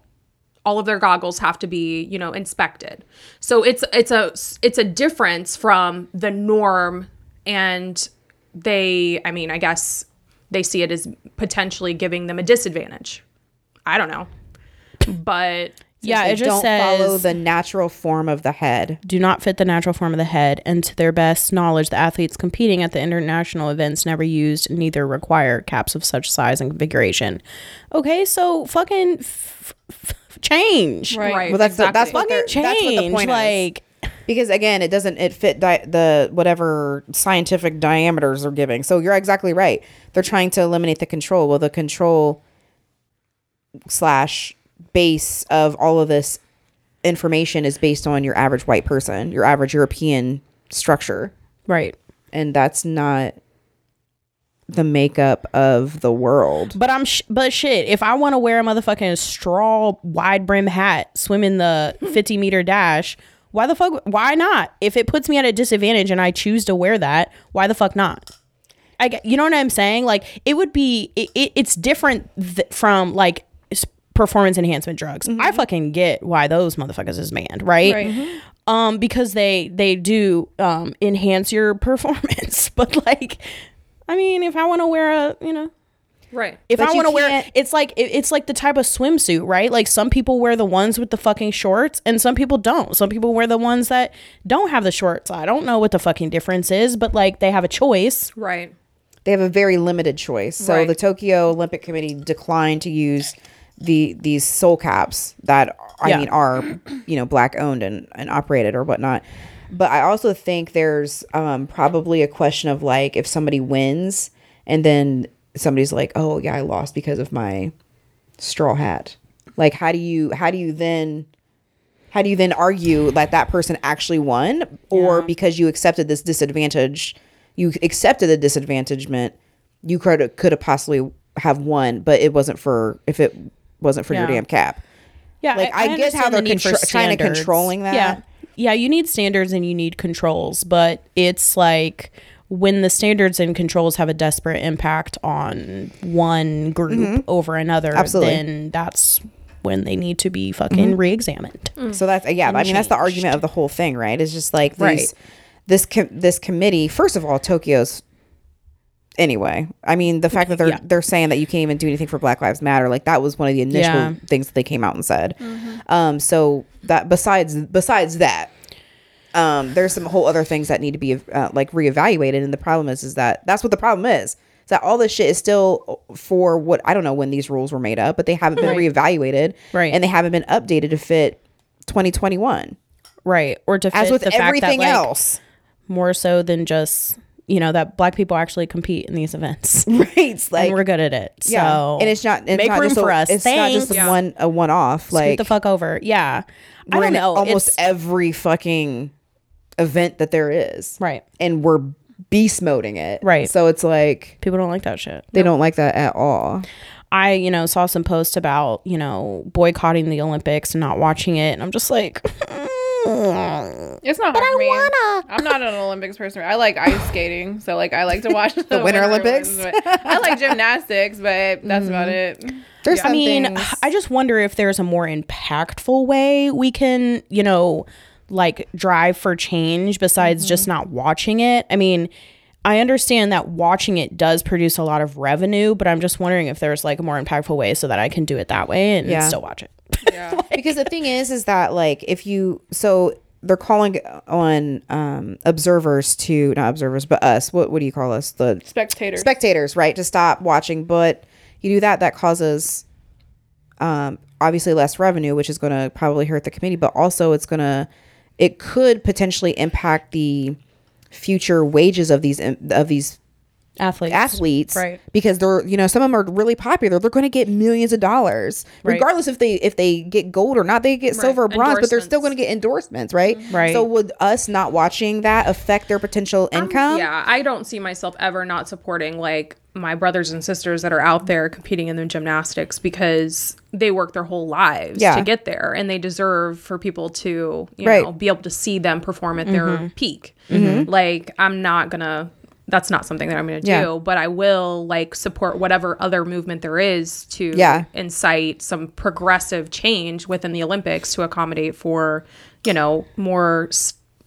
All of their goggles have to be, you know, inspected. So it's it's a it's a difference from the norm and they I mean, I guess they see it as potentially giving them a disadvantage. I don't know. But Yeah, it just don't says follow the natural form of the head. do not fit the natural form of the head, and to their best knowledge, the athletes competing at the international events never used, neither require caps of such size and configuration. Okay, so fucking f- f- change, Right. right. Well, that's the- that's exactly. what they're- Change, that's what the point is. like because again it doesn't it fit di- the whatever scientific diameters are giving so you're exactly right they're trying to eliminate the control well the control slash base of all of this information is based on your average white person your average european structure right. and that's not the makeup of the world But I'm, sh- but shit, if I want to wear a motherfucking straw wide brim hat, swim in the 50 meter dash, why the fuck? Why not? If it puts me at a disadvantage and I choose to wear that, why the fuck not? I get, you know what I'm saying? Like it would be, it, it, it's different th- from like performance enhancement drugs. I fucking get why those motherfuckers is banned, right? Right. Um, because they they do um enhance your performance, but like, I mean, if I want to wear a, you know, Right. if But I want to wear, can't- it's like it- it's like the type of swimsuit, right? Like some people wear the ones with the fucking shorts, and some people don't. Some people wear the ones that don't have the shorts. I don't know what the fucking difference is, but like they have a choice. Right. they have a very limited choice. So Right. the Tokyo Olympic Committee declined to use the these soul caps that I Yeah. mean are you know black owned and, and operated or whatnot. But I also think there's um, probably a question of like if somebody wins and then somebody's like, oh yeah, I lost because of my straw hat. Like how do you how do you then how do you then argue that that person actually won or because you accepted this disadvantage you accepted the disadvantagement you could could have possibly have won but it wasn't for if it wasn't for your damn cap? Yeah, Like, I get how they're the contro- trying to controlling that. Yeah, yeah, you need standards and you need controls, but it's like when the standards and controls have a desperate impact on one group over another, Mm-hmm. Absolutely. then that's when they need to be fucking re-examined. So that's yeah. I mean, that's the argument of the whole thing, right? It's just like these, Right. this com- this committee. First of all, Tokyo's anyway, I mean, the fact that they're Yeah. they're saying that you can't even do anything for Black Lives Matter, like that was one of the initial Yeah. things that they came out and said. Um, so that besides besides that, um, there's some whole other things that need to be uh, like reevaluated, and the problem is is that that's what the problem is. Is that all this shit is still for what I don't know when these rules were made up, but they haven't been reevaluated, Right. And they haven't been updated to fit 2021, right or to as fit with the fact that, everything like, else. more so than just you know that black people actually compete in these events Right, like and we're good at it Yeah, so and it's not it's make not room just for a, us It's not just Thanks. a one a one off. Scoot Like the fuck over yeah i don't know almost It's- every fucking event that there is, right and we're beast moding it, Right. So it's like people don't like that shit they don't like that at all. I, you know, saw some posts about, you know, boycotting the Olympics and not watching it. And I'm just like, It's not hard for me. I'm not an Olympics person. I like ice skating, so like I like to watch the, Winter Olympics? ones, but I like gymnastics, but that's mm. about it. There's I mean, things- I just wonder if there's a more impactful way we can, you know, like drive for change besides just mm-hmm. not watching it. I mean, I understand that watching it does produce a lot of revenue, but I'm just wondering if there's like a more impactful way so that I can do it that way and Yeah. still watch it. Yeah. because the thing is is that like if you so they're calling on um observers to not observers but us what what do you call us the Spectators. spectators right to stop watching but you do that that causes um obviously less revenue which is going to probably hurt the committee but also it's going to it could potentially impact the future wages of these of these Athletes. athletes Right. because they're you know some of them are really popular they're going to get millions of dollars Right. regardless if they if they get gold or not they get silver or bronze but they're still going to get endorsements right mm-hmm. Right. so would us not watching that affect their potential um, income Yeah, I don't see myself ever not supporting like my brothers and sisters that are out there competing in the gymnastics because they work their whole lives Yeah. to get there and they deserve for people to, you Right. know, be able to see them perform at their mm-hmm. peak. Mm-hmm. Like I'm not going to that's not something that I'm going to Yeah. do, but I will like support whatever other movement there is to Yeah. incite some progressive change within the Olympics to accommodate for, you know, more,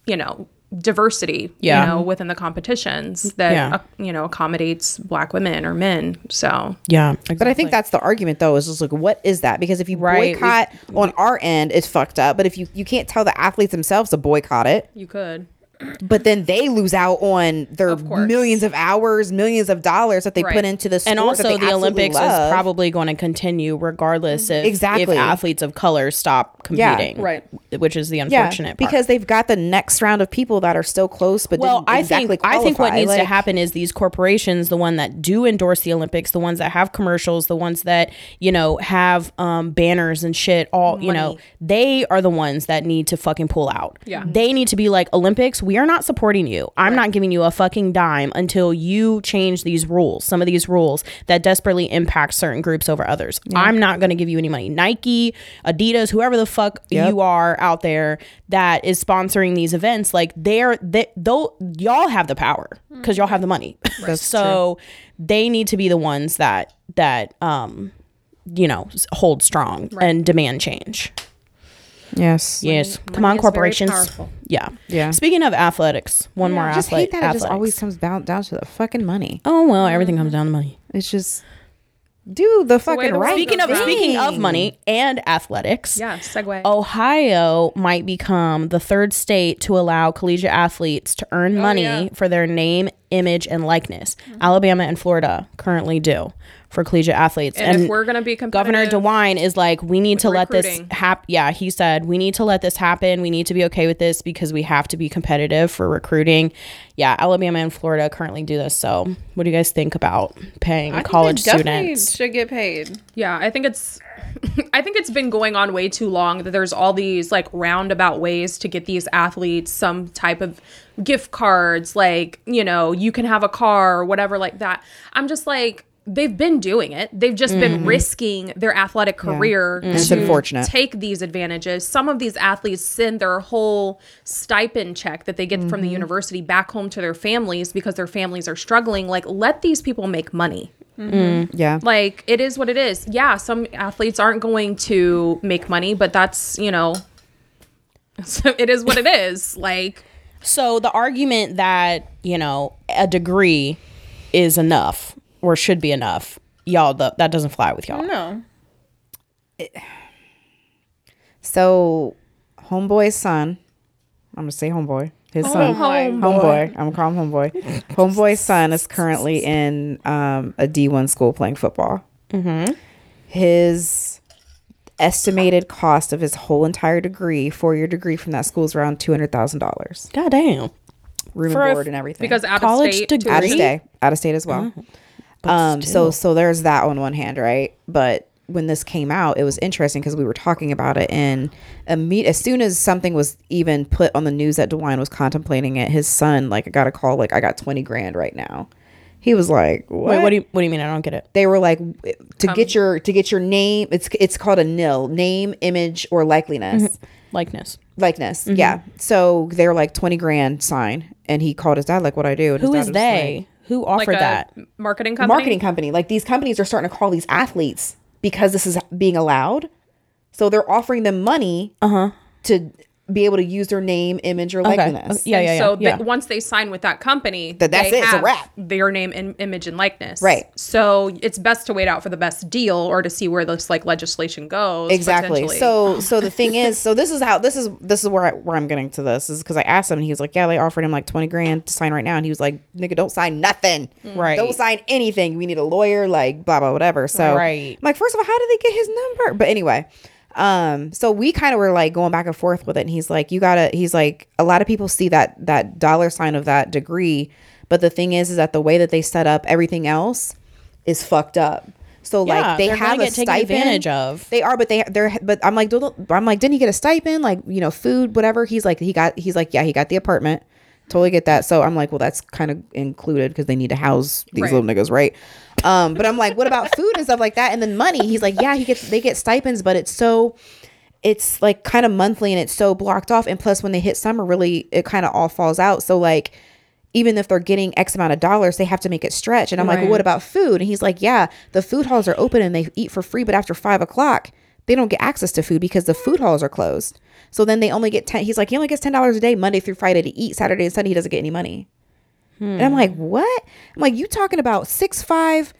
you know, diversity, Yeah. you know, within the competitions that, Yeah. uh, you know, accommodates black women or men. So, Yeah. Exactly. but I think that's the argument though is just like what is that because if you Right. boycott on our end it's fucked up but if you you can't tell the athletes themselves to boycott it you could. But then they lose out on their Of millions of hours millions of dollars that they put into the sport and that also they the Olympics love. is probably going to continue regardless if Exactly. if athletes of color stop Yeah. competing, Right. Which is the yeah, unfortunate part. because they've got the next round of people that are still close, but well, didn't I exactly think I think what qualify. needs to happen is these corporations, the one that do endorse the Olympics, the ones that have commercials, the ones that you know have um, banners and shit. All you know, they are the ones that need to fucking pull out. Yeah. they need to be like Olympics. We are not supporting you. I'm not giving you a fucking dime until you change these rules. Some of these rules that desperately impact certain groups over others. I'm not going to give you any money. Nike, Adidas, whoever the fuck Yep. you are out there that is sponsoring these events, like they're they though y'all have the power because y'all have the money. so they need to be the ones that that um you know hold strong and demand change. Yes, Yes, come money on, corporations. Yeah, Yeah. Speaking of athletics, one more I just athlete. hate that it just always comes down down to the fucking money. Oh well, everything comes down to money. It's just do the fucking the right. Speaking of goes speaking of money and athletics, Yeah, segue. Ohio might become the third state to allow collegiate athletes to earn money yeah. for their name, image, and likeness. Alabama and Florida currently do for collegiate athletes. and, if we're going to be Governor DeWine is like, we need to let this happen. Yeah, he said, we need to let this happen. We need to be okay with this because we have to be competitive for recruiting. Yeah, Alabama and Florida currently do this. So, what do you guys think about paying I college students? should get paid. Yeah, I think it's I think it's been going on way too long that there's all these like roundabout ways to get these athletes some type of gift cards like, you know, you can have a car or whatever like that. I'm just like they've been doing it. They've just been mm-hmm. risking their athletic career It's to unfortunate. take these advantages. Some of these athletes send their whole stipend check that they get from the mm-hmm. university back home to their families because their families are struggling. Like let these people make money. Mm-hmm. Mm, yeah. Like it is what it is. Yeah, some athletes aren't going to make money, but that's, you know, it is what it is. Like So the argument that, you know, a degree is enough or should be enough, y'all th- that doesn't fly with y'all. No. So, homeboy's son, I'm gonna say homeboy. His son, my homeboy. I'm gonna call him homeboy. homeboy's son is currently in um, a D1 school playing football. Mm-hmm. His estimated cost of his whole entire degree, four year degree from that school, is around two hundred thousand dollars, God damn. room For and a- board and everything. because out College of state, degree? out of state, out of state as well. Um, so so there's that on one hand, right? But when this came out, it was interesting because we were talking about it, and imme- as soon as something was even put on the news that DeWine was contemplating it, his son like got a call like I got twenty grand right now. He was like, what? Wait, what do you what do you mean? I don't get it. they were like eh, to get your to get your name. It's it's called a NIL name, image, or likeliness mm-hmm. Likeness. likeness. Mm-hmm. Yeah. So they were like twenty grand sign, and he called his dad like, "What I do?" And Who dad they? Like, Who Like offered a that? marketing company. marketing company. Like these companies are starting to call these athletes because this is being allowed. So they're offering them money uh-huh. to be able to use their name, image, or Uh-huh. Okay. likeness. Yeah, And yeah, yeah. so yeah. They, once they sign with that company, That- that's they it, it's a wrap. Their name, and image, and likeness. Right. So it's best to wait out for the best deal or to see where this like legislation goes. Exactly. So so the thing is, so this is how this is this is where I, where I'm getting to this is because I asked him and he was like, yeah, they offered him like 20 grand to sign right now, and he was like, nigga, don't sign nothing. Right. Don't sign anything. We need a lawyer, like blah blah whatever. So Right. I'm like, first of all, how did they get his number? But anyway. Um, so we kind of were like going back and forth with it, and he's like, You gotta he's like, a lot of people see that that dollar sign of that degree, but the thing is is that the way that they set up everything else is fucked up. So Yeah, like they have a stipend advantage of. They are, but they they're but I'm like, don't- I'm like, didn't he get a stipend? Like, you know, food, whatever. He's like, he got he's like, yeah, he got the apartment. Totally get that. So I'm like, well, that's kind of included because they need to house these Right. little niggas, right? Um, but I'm like, what about food and stuff like that? And then money. He's like, yeah, he gets they get stipends, but it's so it's like kind of monthly and it's so blocked off. And plus, when they hit summer, really, it kind of all falls out. So like, even if they're getting X amount of dollars, they have to make it stretch. And I'm like, well, what about food? And he's like, yeah, the food halls are open and they eat for free, but after five o'clock, they don't get access to food because the food halls are closed. So then they only get ten. He's like, he only gets ten dollars a day, Monday through Friday to eat. Saturday and Sunday, he doesn't get any money. And I'm like, what? I'm like, you talking about six five,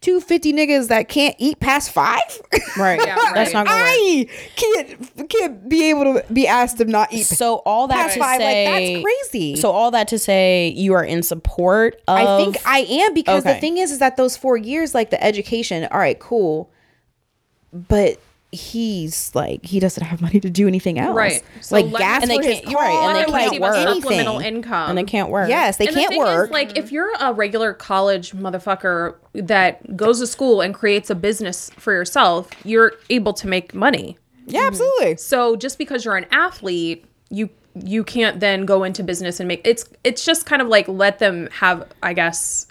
two fifty niggas that can't eat past five? Right. Yeah, right. That's not gonna work. I can't can't be able to be asked to not eat So all that past to five. say, like that's crazy. So all that to say, you are in support of. I think I am because the thing is, is that those four years, like the education, all right, cool, but he's like he doesn't have money to do anything else, Right. So like gas And they can't- you're right, and they can't work. anything. income. and they can't work. Yes, they And can't thing work. Is, like, if you're a regular college motherfucker that goes to school and creates a business for yourself, you're able to make money. yeah, absolutely. So just because you're an athlete, you you can't then go into business and make it's it's just kind of like let them have, I guess,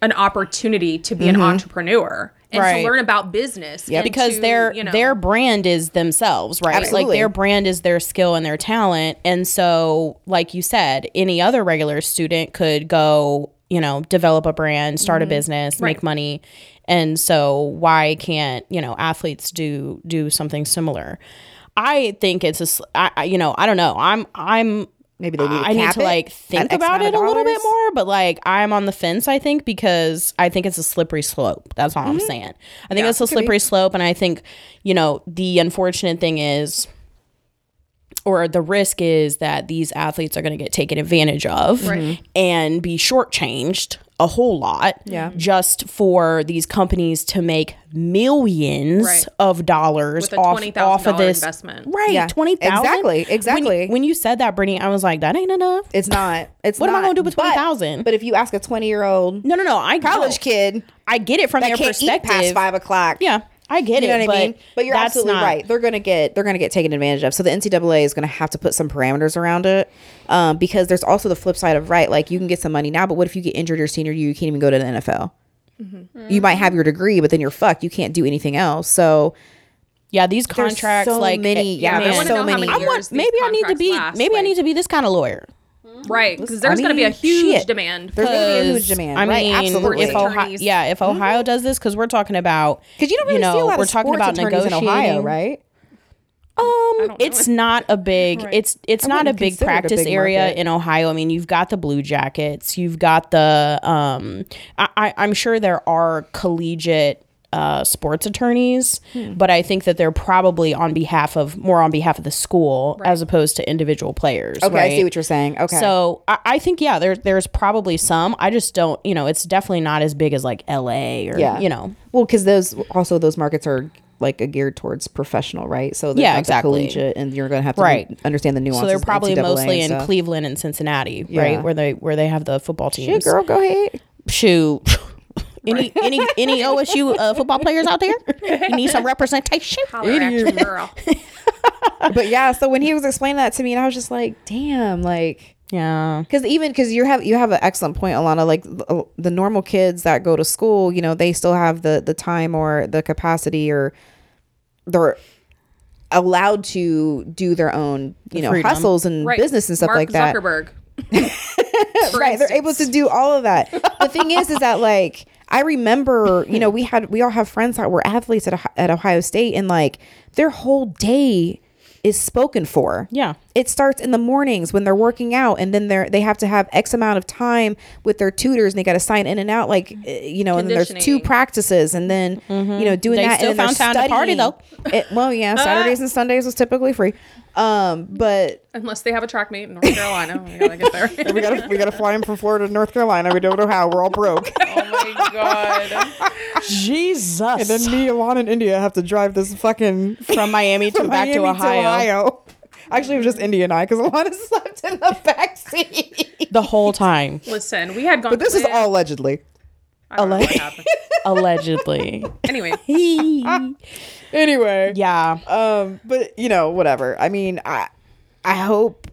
an opportunity to be an mm-hmm. entrepreneur and Right. to learn about business. Yep. and because to, their you know, their brand is themselves, right? Absolutely. Like their brand is their skill and their talent. And so, like you said, any other regular student could go, you know, develop a brand, start a mm-hmm. business, make money. And so why can't, you know, athletes do do something similar? I think it's a s- I, I- you know, I don't know. I'm I'm Maybe they need to I need to it like think about it a little bit more, but like I'm on the fence, I think, because I think it's a slippery slope. That's all I'm mm-hmm. saying. I think it's a slippery slope, and I think, you know, the unfortunate thing is or the risk is that these athletes are going to get taken advantage of and be shortchanged a whole lot Yeah. just for these companies to make millions Right. of dollars With a off, $20,000 off of this investment. right Yeah. 20000 Exactly, exactly. when, you said that brittany i was like that ain't enough It's not. It's What am I gonna do with 20,000? But if you ask a twenty year old no no no i college no. kid i get it from that their can't eat perspective past five o'clock, yeah i get You know it what I mean? But you're absolutely not- right. They're gonna get they're gonna get taken advantage of. So the NCAA is gonna have to put some parameters around it, um, because there's also the flip side of right. Like you can get some money now, but what if you get injured your senior year? You can't even go to the NFL. Mm-hmm. You might have your degree, but then you're fucked. You can't do anything else. So yeah these contracts so like many- yeah, I there's so know many- many I want, maybe I need to be last, maybe I need to be this kind of lawyer. Right because there's I going to be a huge shit. demand. There's gonna be a huge demand. I right? mean, Absolutely. if Ohio, yeah, if Ohio does this, because we're talking about because you don't really know, see a lot we're of talking about attorneys in Ohio, right? Um, it's not a big. It's it's not a big consider it a practice big area market. in Ohio. I mean, you've got the Blue Jackets. You've got the. Um, I, I, I'm sure there are collegiate uh, sports attorneys, Hmm. but I think that they're probably on behalf of more on behalf of the school as opposed to individual players. Okay, I see what you're saying. Okay. So I, I think yeah, there's there's probably some. I just don't. You know, it's definitely not as big as like L.A. or yeah, you know. well, because those also those markets are like uh, geared towards professional, right? So they're Yeah, exactly. collegiate, and you're going to have to Right. understand the nuances. So they're the probably mostly in. Cleveland and Cincinnati, Yeah. right? Where they where they have the football teams. girl, go ahead. Shoot. Any any any OSU uh, football players out there? You need some representation. Holler at your girl. But yeah, so when he was explaining that to me, and I was just like, damn, like. Yeah. Because even because you have you have an excellent point, Alana. Like uh, the normal kids that go to school, you know, they still have the the time or the capacity, or they're allowed to do their own, you know, freedom. hustles and Right. business and stuff Mark like that. Zuckerberg. For right they're able to do all of that the thing is is that like i remember you know we had we all have friends that were athletes at, Ohio- at ohio state and like their whole day is spoken for Yeah. it starts in the mornings when they're working out and then they're they have to have x amount of time with their tutors and they got to sign in and out like uh, you know and then there's two practices and then you know doing They that still and then found time to party, studying. it, well yeah saturdays and sundays was typically free um but Unless they have a track meet in North Carolina. We gotta get there. we gotta we gotta fly him from florida to north carolina we don't know how we're all broke Oh my god. Jesus. And then me, Alana, and India have to drive this fucking From Miami to back to Miami Ohio. Actually, it was just India and I because Alana slept in the back seat. the whole time, Listen, we had gone. But this is all allegedly. I don't know what allegedly. Anyway, Anyway, yeah. um, but you know, whatever. I mean, I I hope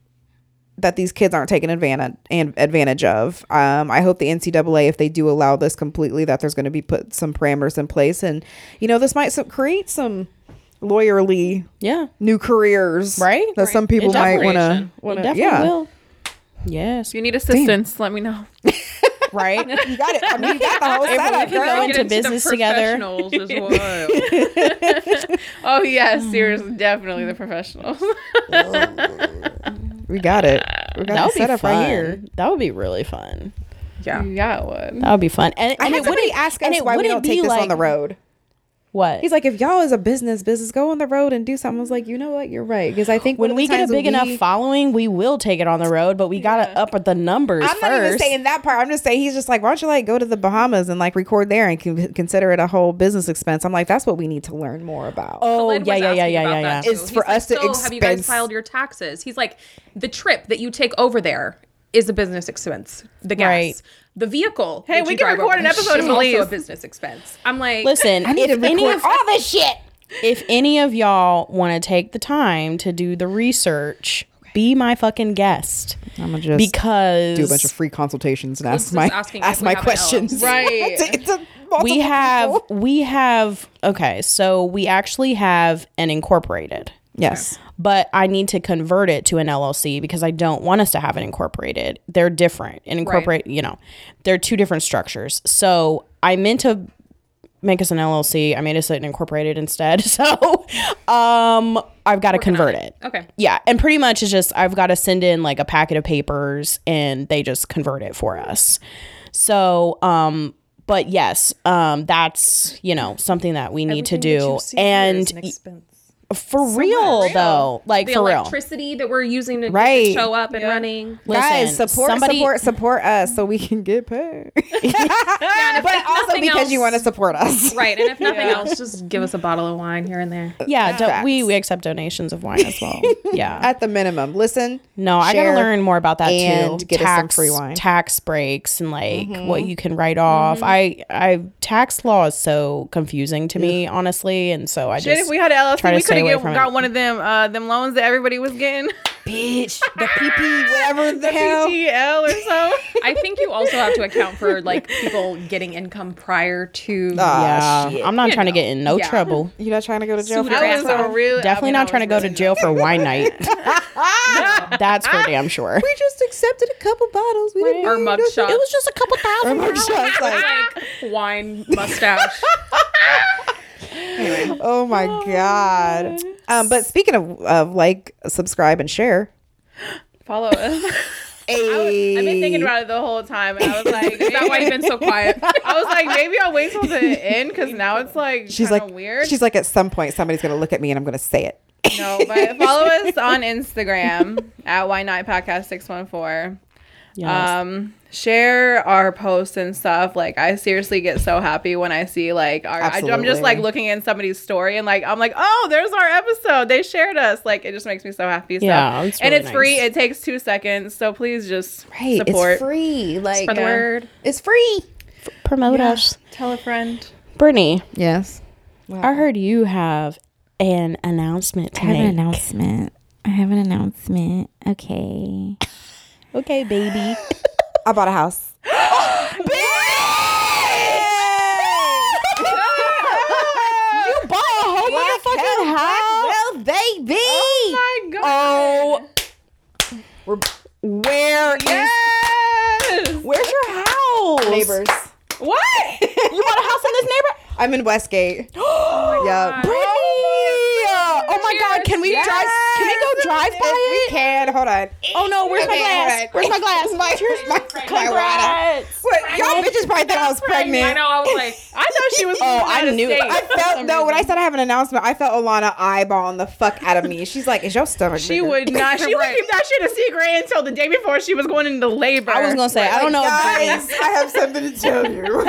that these kids aren't taken advantage and advantage of. Um, I hope the NCAA, if they do allow this completely, that there's going to be put some parameters in place, and you know, this might some, create some lawyerly Yeah. new careers, Right? That some people might want to, definitely want to, definitely yeah. will. Yes. If you need assistance, let me know. Right. You got it. I mean, you got the whole setup, we go girl. into business together. professionals as well. Oh yes, mm. seriously, definitely the professionals. We got it. We got That the would be setup fun. right here. That would be really fun. yeah. yeah, it would. That would be fun. And, I and had it somebody wouldn't ask us why we wouldn't don't be take this on the road. What? He's like, if y'all is a business, business, go on the road and do something. I was like, you know what? You're right. Because I think when we get a times when big enough we- following, we will take it on the road, but we gotta up the numbers I'm first. not even saying that part. I'm just saying he's just like, why don't you like go to the Bahamas and like record there and con- consider it a whole business expense? I'm like, that's what we need to learn more about. oh Khalid yeah, yeah, yeah, yeah, yeah, yeah. It's He's for us to "So have you guys filed your taxes? He's like, the trip that you take over there is a business expense. The gas, Right. the vehicle. Hey, we can record an episode is of also a business expense. I'm like, Listen, I need if to any record of all this shit. if any of y'all want to take the time to do the research, be my fucking guest I'm gonna just because do a bunch of free consultations and ask my ask my have an questions. LLC. Right. To- to we have people. we have okay, so we actually have an incorporated. yes. But I need to convert it to an LLC because I don't want us to have it incorporated. They're different. And incorporate, you know, they're two different structures. So I meant to make us an LLC. I made us an incorporated instead. So um I've got to convert it. okay. Yeah, and pretty much it's just I've got to send in like a packet of papers and they just convert it for us. So, um but yes, um that's, you know, something that we need to do. And for real though, like The for real. electricity that we're using to Right. show up and running. Guys, support, somebody- support, support us so we can get paid. Yeah, but also nothing because you want to support us. Right, and if nothing else, just give us a bottle of wine here and there. Yeah, do we we accept donations of wine as well. Yeah. At the minimum. Listen. No, I gotta learn more about that and too. get us some tax, free wine. tax breaks and like mm-hmm. what you can write off. Mm-hmm. I, I tax law is so confusing to me, honestly, and so I Shit, just if we had an try LLC, we could away have from got it. one of them uh them loans that everybody was getting. Bitch. The PP, whatever the hell. PTL or something. I think you also have to account for like people getting income prior to. Ah, yeah, shit. I'm not You trying to get in no yeah. trouble. You're not trying to go to jail for Suit I was ass a real Definitely I mean, not trying to go was to jail for wine night. That's for damn sure. We just accepted a couple bottles. We didn't Or even mug know- shots. It was just a couple thousand. Or mug shots, like, like wine mustache. oh my god. Um, but speaking of, of like, subscribe and share. Follow us. Hey. I've been thinking about it the whole time, and I was like, Is that why you've been so quiet? I was like, maybe I'll wait till the end because now it's like She's like, weird. she's like, at some point, somebody's gonna look at me and I'm gonna say it. no, but follow us on Instagram at Why Not Podcast six one four. Yes. Um, share our posts and stuff. Like, I seriously get so happy when I see like our. I, am just like looking in somebody's story and like I'm like, oh, there's our episode. They shared us. Like, it just makes me so happy. So, Yeah, it's and really it's free. It takes two seconds. So please just Right. support. It's free. Like, Spread the uh, word. it's free. Promote Yeah. us. Tell a friend. Brittany, Yes. I heard you have an announcement to make. announcement. I have an announcement. Okay. Okay, baby. I bought a house. you bought a whole motherfucking house. Well, baby. Oh my oh. god. Oh, we're, where is Yes. where's your house? Neighbors. What? You bought a house in this neighborhood? I'm in Westgate. Oh yeah. Brittany! Oh my god, can we drive can we go drive by If we can. Hold on. Oh no, where's my glass? Where's my glass? My, my, my water. Congrats. What, y'all bitches probably thought I was pregnant. I know. I was like, I know she was. Oh, I knew it. state I felt no when I said I have an announcement. I felt Alana eyeballing the fuck out of me. She's like, "Is your stomach?" She bigger?" would not. She would keep that shit a secret until the day before she was going into labor. I was gonna say, I don't know Guys, I have something to tell you.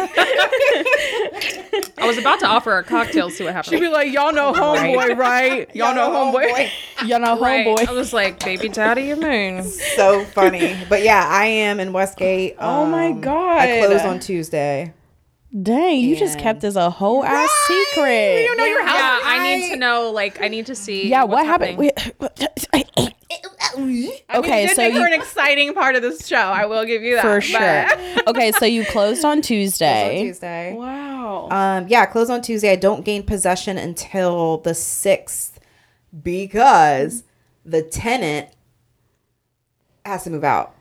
I was about to offer her cocktails. See what happens. She'd be like, "Y'all know homeboy, right? Y'all know homeboy." Y'all know Right. homeboy. I was like, baby daddy, you mean? so funny, but yeah, I am in Westgate. Oh my Um, God. I closed on Tuesday. Dang, you just kept this a whole ass secret. You know your house. Yeah, I need to know. Like, I need to see. yeah, what's what happened? Happening. I mean, Okay, you did so make her you- an exciting part of this show. I will give you that For sure. okay, so you closed on On Tuesday. Tuesday. Wow. Um, yeah, close on Tuesday. I don't gain possession until the sixth because the tenant has to move out.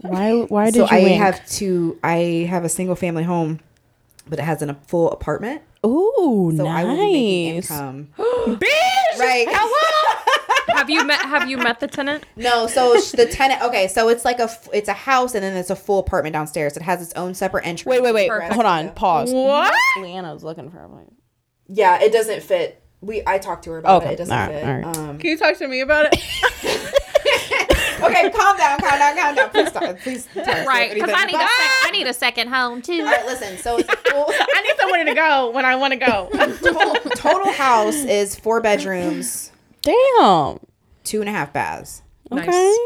Why? Why did so you? I wink? have to. I have a single family home, but it has an, a full apartment. Ooh, So I will be making nice. income. Bitch. Right. Have you met? Have you met the tenant? No, so the tenant. Okay, so it's like a f- it's a house and then it's a full apartment downstairs. It has its own separate entrance. Wait, wait, wait. Perfect. Hold on. Pause. What? Leanna's looking for. Like, Yeah, it doesn't fit. We I talked to her about Okay, it. It doesn't alright, fit. alright. Um, Can you talk to me about it? okay, calm down, calm down, calm down. Please stop. Please. tell us Right, because. I need a sec- I need a second home too. All right, listen. So it's a full. I need somewhere to go when I want to go. total, total house is four bedrooms, damn. two and a half baths. Nice. Okay.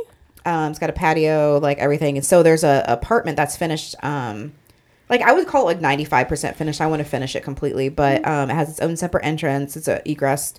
Um, it's got a patio, like everything. And so there's a apartment that's finished. Um, like I would call it like 95% finished. I want to finish it completely, but um, it has its own separate entrance. It's a egress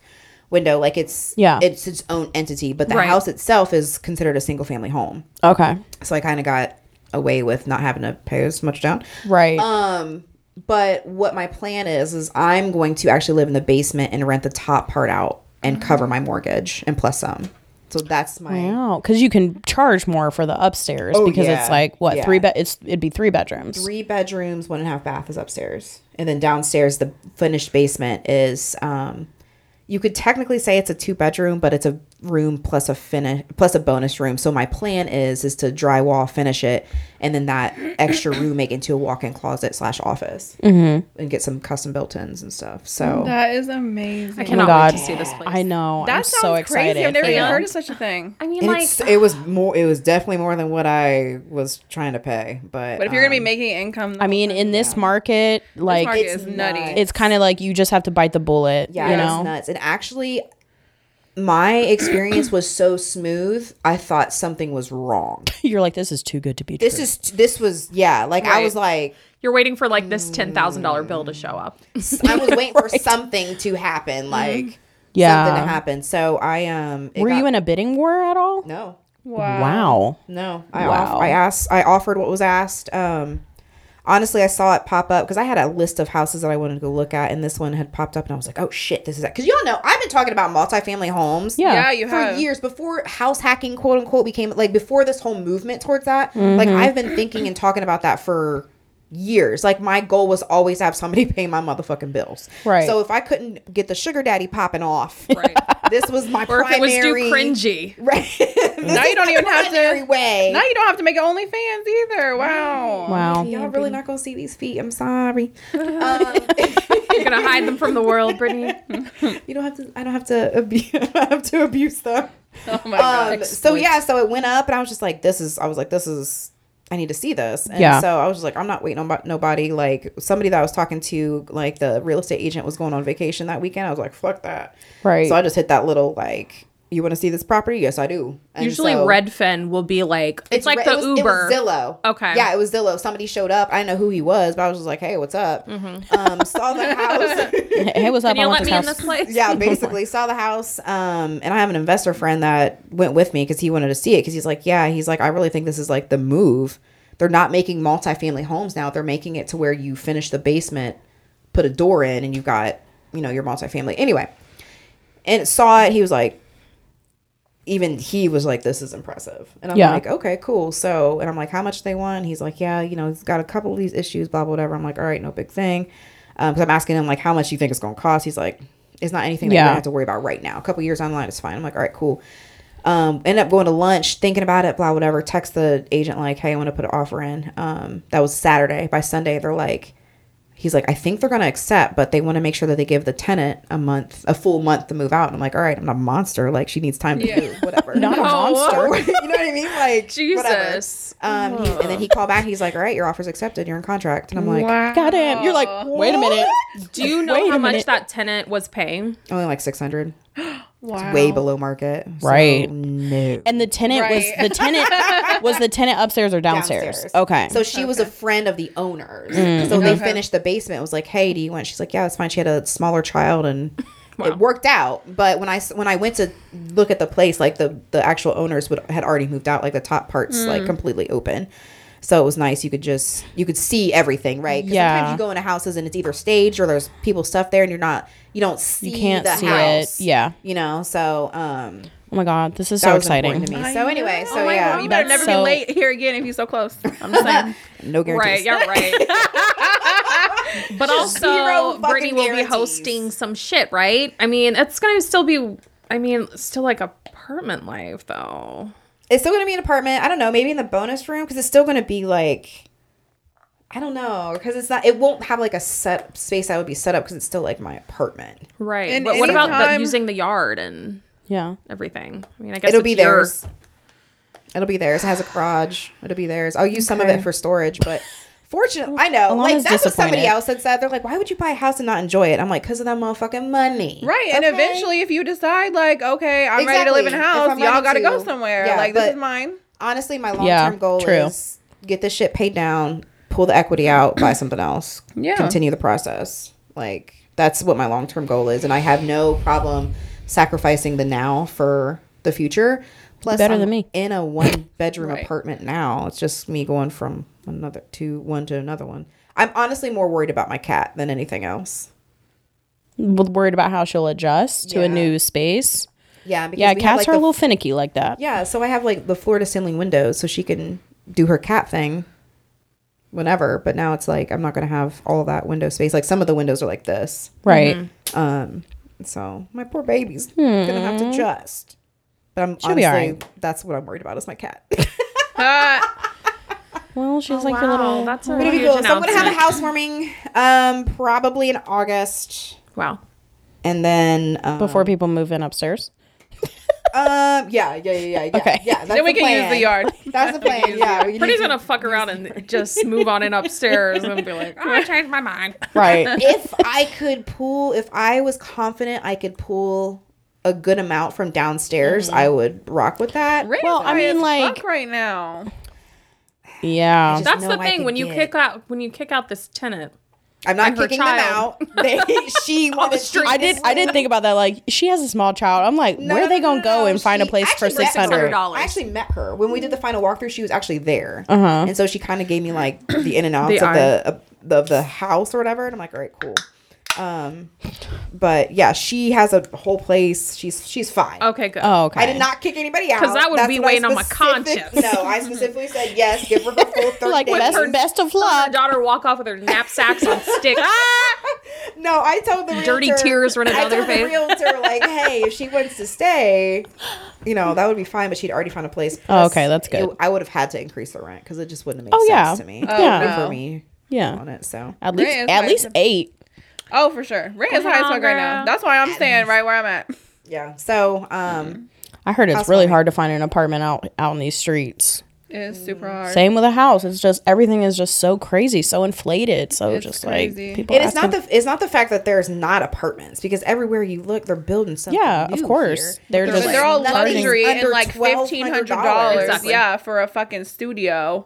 window. Like it's Yeah. it's its own entity. But the Right. house itself is considered a single family home. Okay. So I kind of got away with not having to pay as much down. Right. Um, but what my plan is is I'm going to actually live in the basement and rent the top part out and cover my mortgage and plus some. So that's my wow. Because you can charge more for the upstairs Oh, because yeah. it's like what Yeah. three bed? It's it'd be three bedrooms. three bedrooms, one and a half bath is upstairs, and then downstairs the finished basement is. Um, you could technically say it's a two bedroom, but it's a room plus a finish plus a bonus room. So my plan is is to drywall finish it, and then that extra room make into a walk-in closet slash office, mm-hmm. and get some custom built-ins and stuff. So that is amazing. I cannot Oh God. wait to see this place. I know. that I'm sounds so excited. crazy. I've never for even heard of such a thing. I mean, and like, it was more. It was definitely more than what I was trying to pay. But But if you're gonna be um, making income, I mean, whole in this market, like market it's, is nutty. It's kind of like you just have to bite the bullet. Yeah, you it's know. nuts. And actually, my experience was so smooth. I thought something was wrong. You're like, this is too good to be This true. is this was yeah. Like I was like you're waiting for like this ten thousand dollar bill to show up. I was waiting for something to happen. Like Yeah. something to happen. So I um. it Were got- you in a bidding war at all? No, Wow. Wow. no. I Wow. off, I asked. I offered what was asked. Um. Honestly, I saw it pop up because I had a list of houses that I wanted to go look at, and this one had popped up, and I was like, "Oh shit, this is that." Because y'all know I've been talking about multifamily homes. Yeah. Yeah, you for have. years before house hacking quote unquote became like before this whole movement towards that Mm-hmm. like i've been thinking and talking about that for years. Like my goal was always to have somebody pay my motherfucking bills. Right. So if I couldn't get the sugar daddy popping off, Right. this was my Or if it primary. was too cringy. Right. Now you don't even have to. way. Now you don't have to make it OnlyFans either. Wow. Wow. Y'all really not gonna see these feet. I'm sorry. um, You're gonna hide them from the world, Brittany. you don't have to. I don't have to. Abuse, I have to abuse them. Oh my god. Um, so yeah, so it went up, and I was just like, "This is." I was like, "This is." I need to see this. And Yeah. So I was just like, I'm not waiting on bo- nobody. Like somebody that I was talking to, like the real estate agent was going on vacation that weekend. I was like, fuck that. Right. So I just hit that little like, you want to see this property? Yes, I do. And Usually so- Redfin will be like it's, like re- the it was, it was Uber. Zillow. Okay. Yeah, it was Zillow. Somebody showed up. I didn't know who he was, but I was just like, hey, what's up? Um, saw the house. Hey, what's up? Can you I let this me in this place? yeah, basically saw the house. Um, and I have an investor friend that went with me because he wanted to see it because he's like, yeah, he's like, I really think this is like the move. They're not making multifamily homes now. They're making it to where you finish the basement, put a door in, and you've got you know your multifamily. Anyway, and saw it. He was like, even he was like, this is impressive. And I'm Yeah. like, okay, cool. So, and I'm like, how much they want? He's like, yeah, you know, he's got a couple of these issues, blah, blah, whatever. I'm like, all right, no big thing. Um, cause I'm asking him like, how much do you think it's going to cost? He's like, it's not anything that Yeah. you have to worry about right now. A couple years online is fine. I'm like, all right, cool. Um, ended up going to lunch, thinking about it, blah, whatever. Text the agent like, hey, I want to put an offer in. Um, that was Saturday. By Sunday, they're like, he's like, I think they're gonna accept, but they want to make sure that they give the tenant a month, a full month to move out. And I'm like, all right, I'm not a monster. Like she needs time to Yeah. move, whatever. Not a monster. you know what I mean? Like whatever. Jesus. Um, he, and then he called back. He's like, all right, your offer's accepted. You're in contract. And I'm like, wow. Goddamn. You're like, wait a minute. Do you know how much minute. that tenant was paying? only like 600. Wow. Way below market. So, Right. no. And the tenant Right. was the tenant was the tenant upstairs or downstairs? Okay. So she was a friend of the owners. Mm. So they Okay. finished the basement. It was like, hey, do you want? She's like, yeah, it's fine. She had a smaller child and it worked out. But when I s- when I went to look at the place, like the the actual owners would had already moved out. Like the top parts like mm. completely open. So it was nice. You could just you could see everything, right? 'Cause Yeah. Sometimes you go into houses and it's either staged or there's people stuff there, and you're not you don't see can't the see it. house. Yeah. You know. So um, oh my god, this is that so was exciting. to me. So anyway, so Oh my yeah, God, you better never so- be late here again if you're so close. I'm just saying. no guarantees. Right, guarantees. yeah, right. but zero also, Brittany will be hosting some shit, right? I mean, it's gonna still be. I mean, still like apartment life though. It's still gonna be an apartment. I don't know, maybe in the bonus room because it's still gonna be like, I don't know, because it's not. It won't have like a set space that would be set up because it's still like my apartment. Right. And but what about the, using the yard and Yeah. everything? I mean, I guess It'll it's be your- theirs. It'll be theirs. It has a garage. It'll be theirs. I'll use some of it for storage, but fortunately, I know. Alana's Like that's what somebody else had said. They're like, "Why would you buy a house and not enjoy it?" I'm like, "Cause of that motherfucking money." Right. And eventually, if you decide, like, okay, I'm ready to live in a house, y'all got to go somewhere. Yeah, like, this is mine. honestly, my long term Yeah, goal true. is get this shit paid down, pull the equity out, buy something else, Yeah. continue the process. Like that's what my long term goal is, and I have no problem sacrificing the now for the future. Plus, Better I'm than me. in a one bedroom Right. apartment now. It's just me going from another to one to another one. I'm honestly more worried about my cat than anything else. W- Worried about how she'll adjust to Yeah. a new space. Yeah, because Yeah, we have, cats like, are the a little finicky like that. Yeah, so I have like the floor to ceiling windows so she can do her cat thing whenever. But now it's like I'm not gonna have all that window space. Like some of the windows are like this. Right. Mm-hmm. Um so my poor baby's gonna have to adjust. But I'm She'll be honestly alright. that's what I'm worried about is my cat. Ah, Well, she's like wow, your little. that's a Pretty huge cool. So I'm gonna have a announcement. housewarming um probably in August. Wow. And then um, before people move in upstairs. um yeah, yeah, yeah, yeah, yeah. Okay. Yeah, that's then we the can use the yard. That's the plan. Yeah. we Pretty's gonna fuck around and just move on in upstairs and be like, oh, I changed my mind. Right. if I could pull, if I was confident I could pull a good amount from downstairs, I would rock with that. Rent Well, I mean, like- fuck right now. Yeah. That's the thing when you get- kick out when you kick out this tenant. I'm not And her kicking them out. They, she wanted street. I did. I did think about that. Like, she has a small child. I'm like, No, where are they gonna no, go no. and find a place for six hundred? $600. I actually met her when we did the final walkthrough. She was actually there, Uh-huh. and so she kind of gave me like the in and outs The of eye. the of the, of the house or whatever. And I'm like, all right, cool. Um, but yeah, she has a whole place. She's she's fine. Okay, good. Oh, okay. I did not kick anybody out 'Cause that would That's be weighing on my conscience. No, I specifically said yes. Give her the full thirty like days. best, best of Her luck. daughter walk off with her knapsacks on sticks. No, I told the Dirty tears running down their told the face. realtor like, hey, if she wants to stay, you know, that would be fine. But she'd already found a place. Oh, okay, that's good. it- I would have had to increase the rent because it just wouldn't have made Oh, sense yeah. to me. Oh, Yeah. for me Yeah. on it. So At least at least eight. Oh, for sure. Rent is Come high as fuck right now. That's why I'm staying right where I'm at. yeah. So um, I heard it's How's really hard to find an apartment out out in these streets. It's super hard. Same with a house. It's just everything is just so crazy, so inflated, so It's just crazy. like people. it is not asking- the it's not the fact that there's not apartments because everywhere you look, they're building something. Yeah, of new course. here. They're But just they're all nothing's luxury and under like fifteen hundred dollars. $1,200. Exactly. Yeah, for a fucking studio.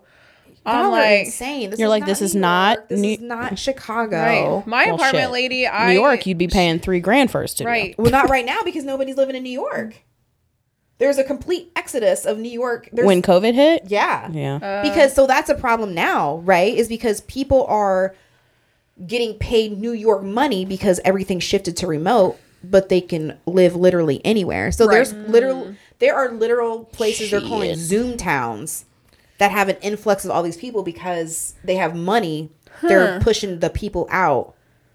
Y'all I'm are like, insane. This You're is like, not this is New not York. This New- is not Chicago. right. My Well, apartment shit. lady, I New York, you'd be paying three grand for a studio. right. Well, not right now because nobody's living in New York. There's a complete exodus of New York. There's, When COVID hit, yeah, yeah, uh, because so that's a problem now, right? Is because people are getting paid New York money because everything shifted to remote, but they can live literally anywhere. So there's literal there are literal places they're calling Zoom towns that have an influx of all these people because they have money. They're pushing the people out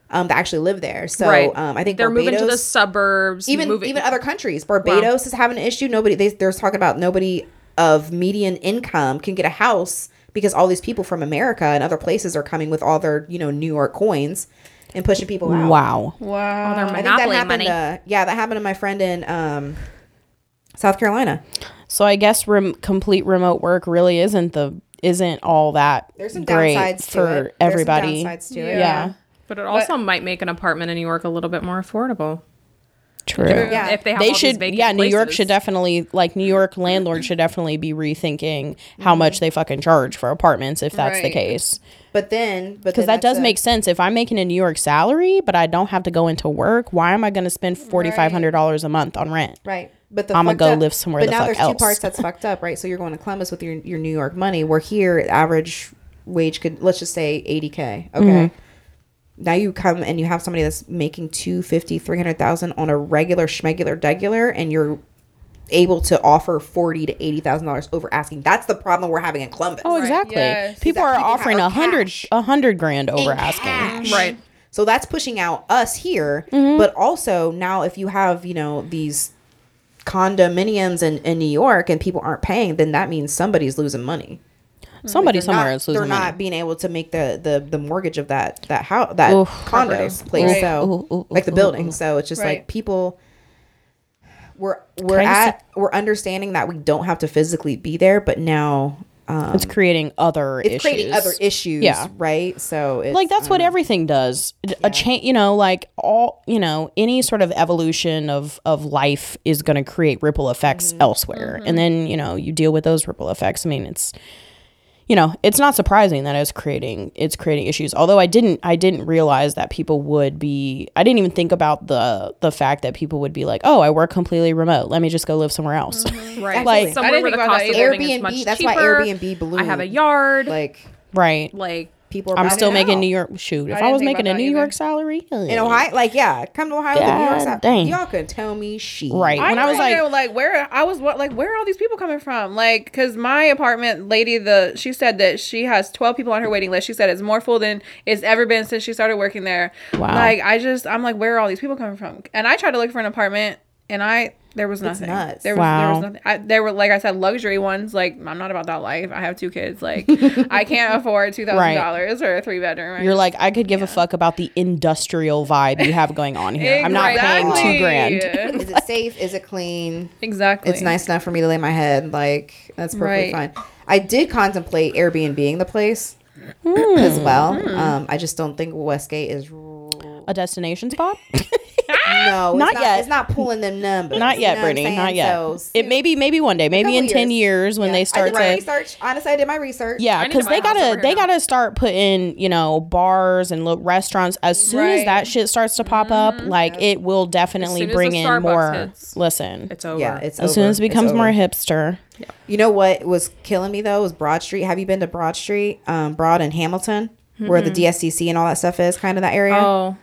um, that actually live there. So right. um, I think they're moving to the suburbs. even moving, even other countries. Barbados is having an issue. Nobody they they're talking about nobody of median income can get a house because all these people from America and other places are coming with all their you know New York coins and pushing people out. wow. Wow. their I think that happened. money. Uh, yeah, that happened to my friend in um, South Carolina. So I guess rem- complete remote work really isn't the isn't all that There's some great downsides to for it. There's some everybody. downsides to yeah. it. Yeah. but it also might make an apartment in New York a little bit more affordable. True. Yeah. If they have They all these should, vacant yeah. New York places. should definitely, like, New York landlords should definitely be rethinking how mm-hmm. much they fucking charge for apartments if that's the Right. case. But then, but Because then that does that's a- make sense. If I'm making a New York salary, but I don't have to go into work, why am I going to spend forty five hundred dollars a month on rent? Right. But the I'ma go up- live somewhere But the now fuck there's else. two parts that's fucked up, right? So you're going to Columbus with your your New York money. Where here, average wage could let's just say 80k. Okay. Mm-hmm. Now you come and you have somebody that's making 250, 300,000 on a regular schmegular degular, and you're able to offer forty to eighty thousand dollars over asking. That's the problem we're having in Columbus. Oh, exactly. Yes. People are people offering a hundred a hundred grand over In asking. cash. Right. So that's pushing out us here. Mm-hmm. But also now if you have, you know, these condominiums in, in New York and people aren't paying, then that means somebody's losing money. Mm-hmm. Somebody They're somewhere not, is losing They're money. not being able to make the, the, the mortgage of that that house that Oof. condo Property. place. Right. So Ooh, ooh, like the ooh, building. ooh. So it's just Right. like people we're we're Crazy. at we're understanding that we don't have to physically be there, but now um, it's creating other it's issues. creating other issues. Yeah. Right. So it's, like that's what um, everything does a change you know like all you know any sort of evolution of of life is going to create ripple effects Mm-hmm. elsewhere and then you know you deal with those ripple effects i mean it's you know it's not surprising that it's creating it's creating issues although i didn't i didn't realize that people would be i didn't even think about the the fact that people would be like oh i work completely remote let me just go live somewhere else mm-hmm. Right. Like- I somewhere didn't where the think about cost that of either. living is Airbnb, much that's why. Airbnb blew. I have a yard. like right like people are i'm still making out. new york shoot if I i, was making a new that york either. salary in Ohio. Like yeah, come to Ohio. the New York God side. dang. Y'all can tell me she Right. I when I was like, know, like where I was what like where are all these people coming from? Like because my apartment lady, the she said that she has twelve people on her waiting list. She said it's more full than it's ever been since she started working there. Wow. Like I just I'm like where are all these people coming from? And I tried to look for an apartment and I there was nothing. nuts. There was there Wow. was nothing. I, there were like I said luxury ones. Like I'm not about that life. I have two kids. Like I can't afford two thousand dollars or a three bedroom. You're just- like, I could give a fuck about the industrial vibe you have going on here. I'm not paying two grand. Is it safe? Is it clean? exactly. It's nice enough for me to lay my head. Like that's perfectly Right. fine. I did contemplate Airbnb being the place Hmm. as well. Um, I just don't think Westgate is. A destination spot? No, it's Not yet. It's not pulling them numbers. Not you yet, know Brittany. Not yet. So, it maybe maybe one day, maybe couple in ten years. years when yeah. they I start did my to. research. Honestly, I did my research. Yeah, I need to because they a house over gotta they now. gotta start putting you know bars and lo- restaurants as soon as that shit starts to pop up. Like it will definitely bring in Starbucks more. hits. Listen, it's over. Yeah, it's as soon as it becomes more over. hipster. You know what was killing me though was Broad Street. Have you been to Broad Street, um, Broad and Hamilton, where the DSCC and all that stuff is? Kind of that area. oh,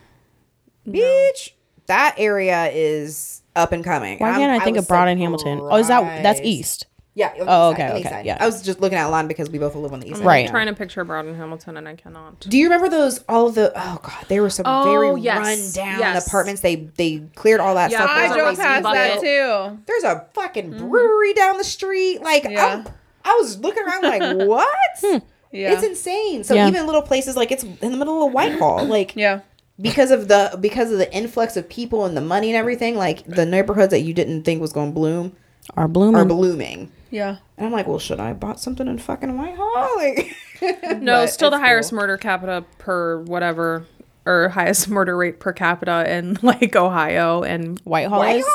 Bitch, that area is up and coming. Why I'm- can't I think was of Broad and Hamilton? Oh, is that that's east? Yeah. Oh, okay, on the east okay, side. yeah. I was just looking at line because we both live on the east side. Right. I'm trying to picture Broad and Hamilton and I cannot. Do you remember those? All of the oh god, there were some Oh, very yes, run down yes. apartments. They they cleared all that Yeah, stuff. I There's a drove racing past that bucket. too. There's a fucking mm-hmm. brewery down the street. Like Yeah. I, I was looking around like what? Hmm. Yeah. It's insane. So Yeah. even little places like it's in the middle of Whitehall, like yeah. Because of the because of the influx of people and the money and everything, like the neighborhoods that you didn't think was going to bloom Are blooming. are blooming. Yeah. And I'm like, well, should I have bought something in fucking Whitehall? Like, No, still the it's highest cool. murder capita per whatever, or highest murder rate per capita in like Ohio and Whitehall is.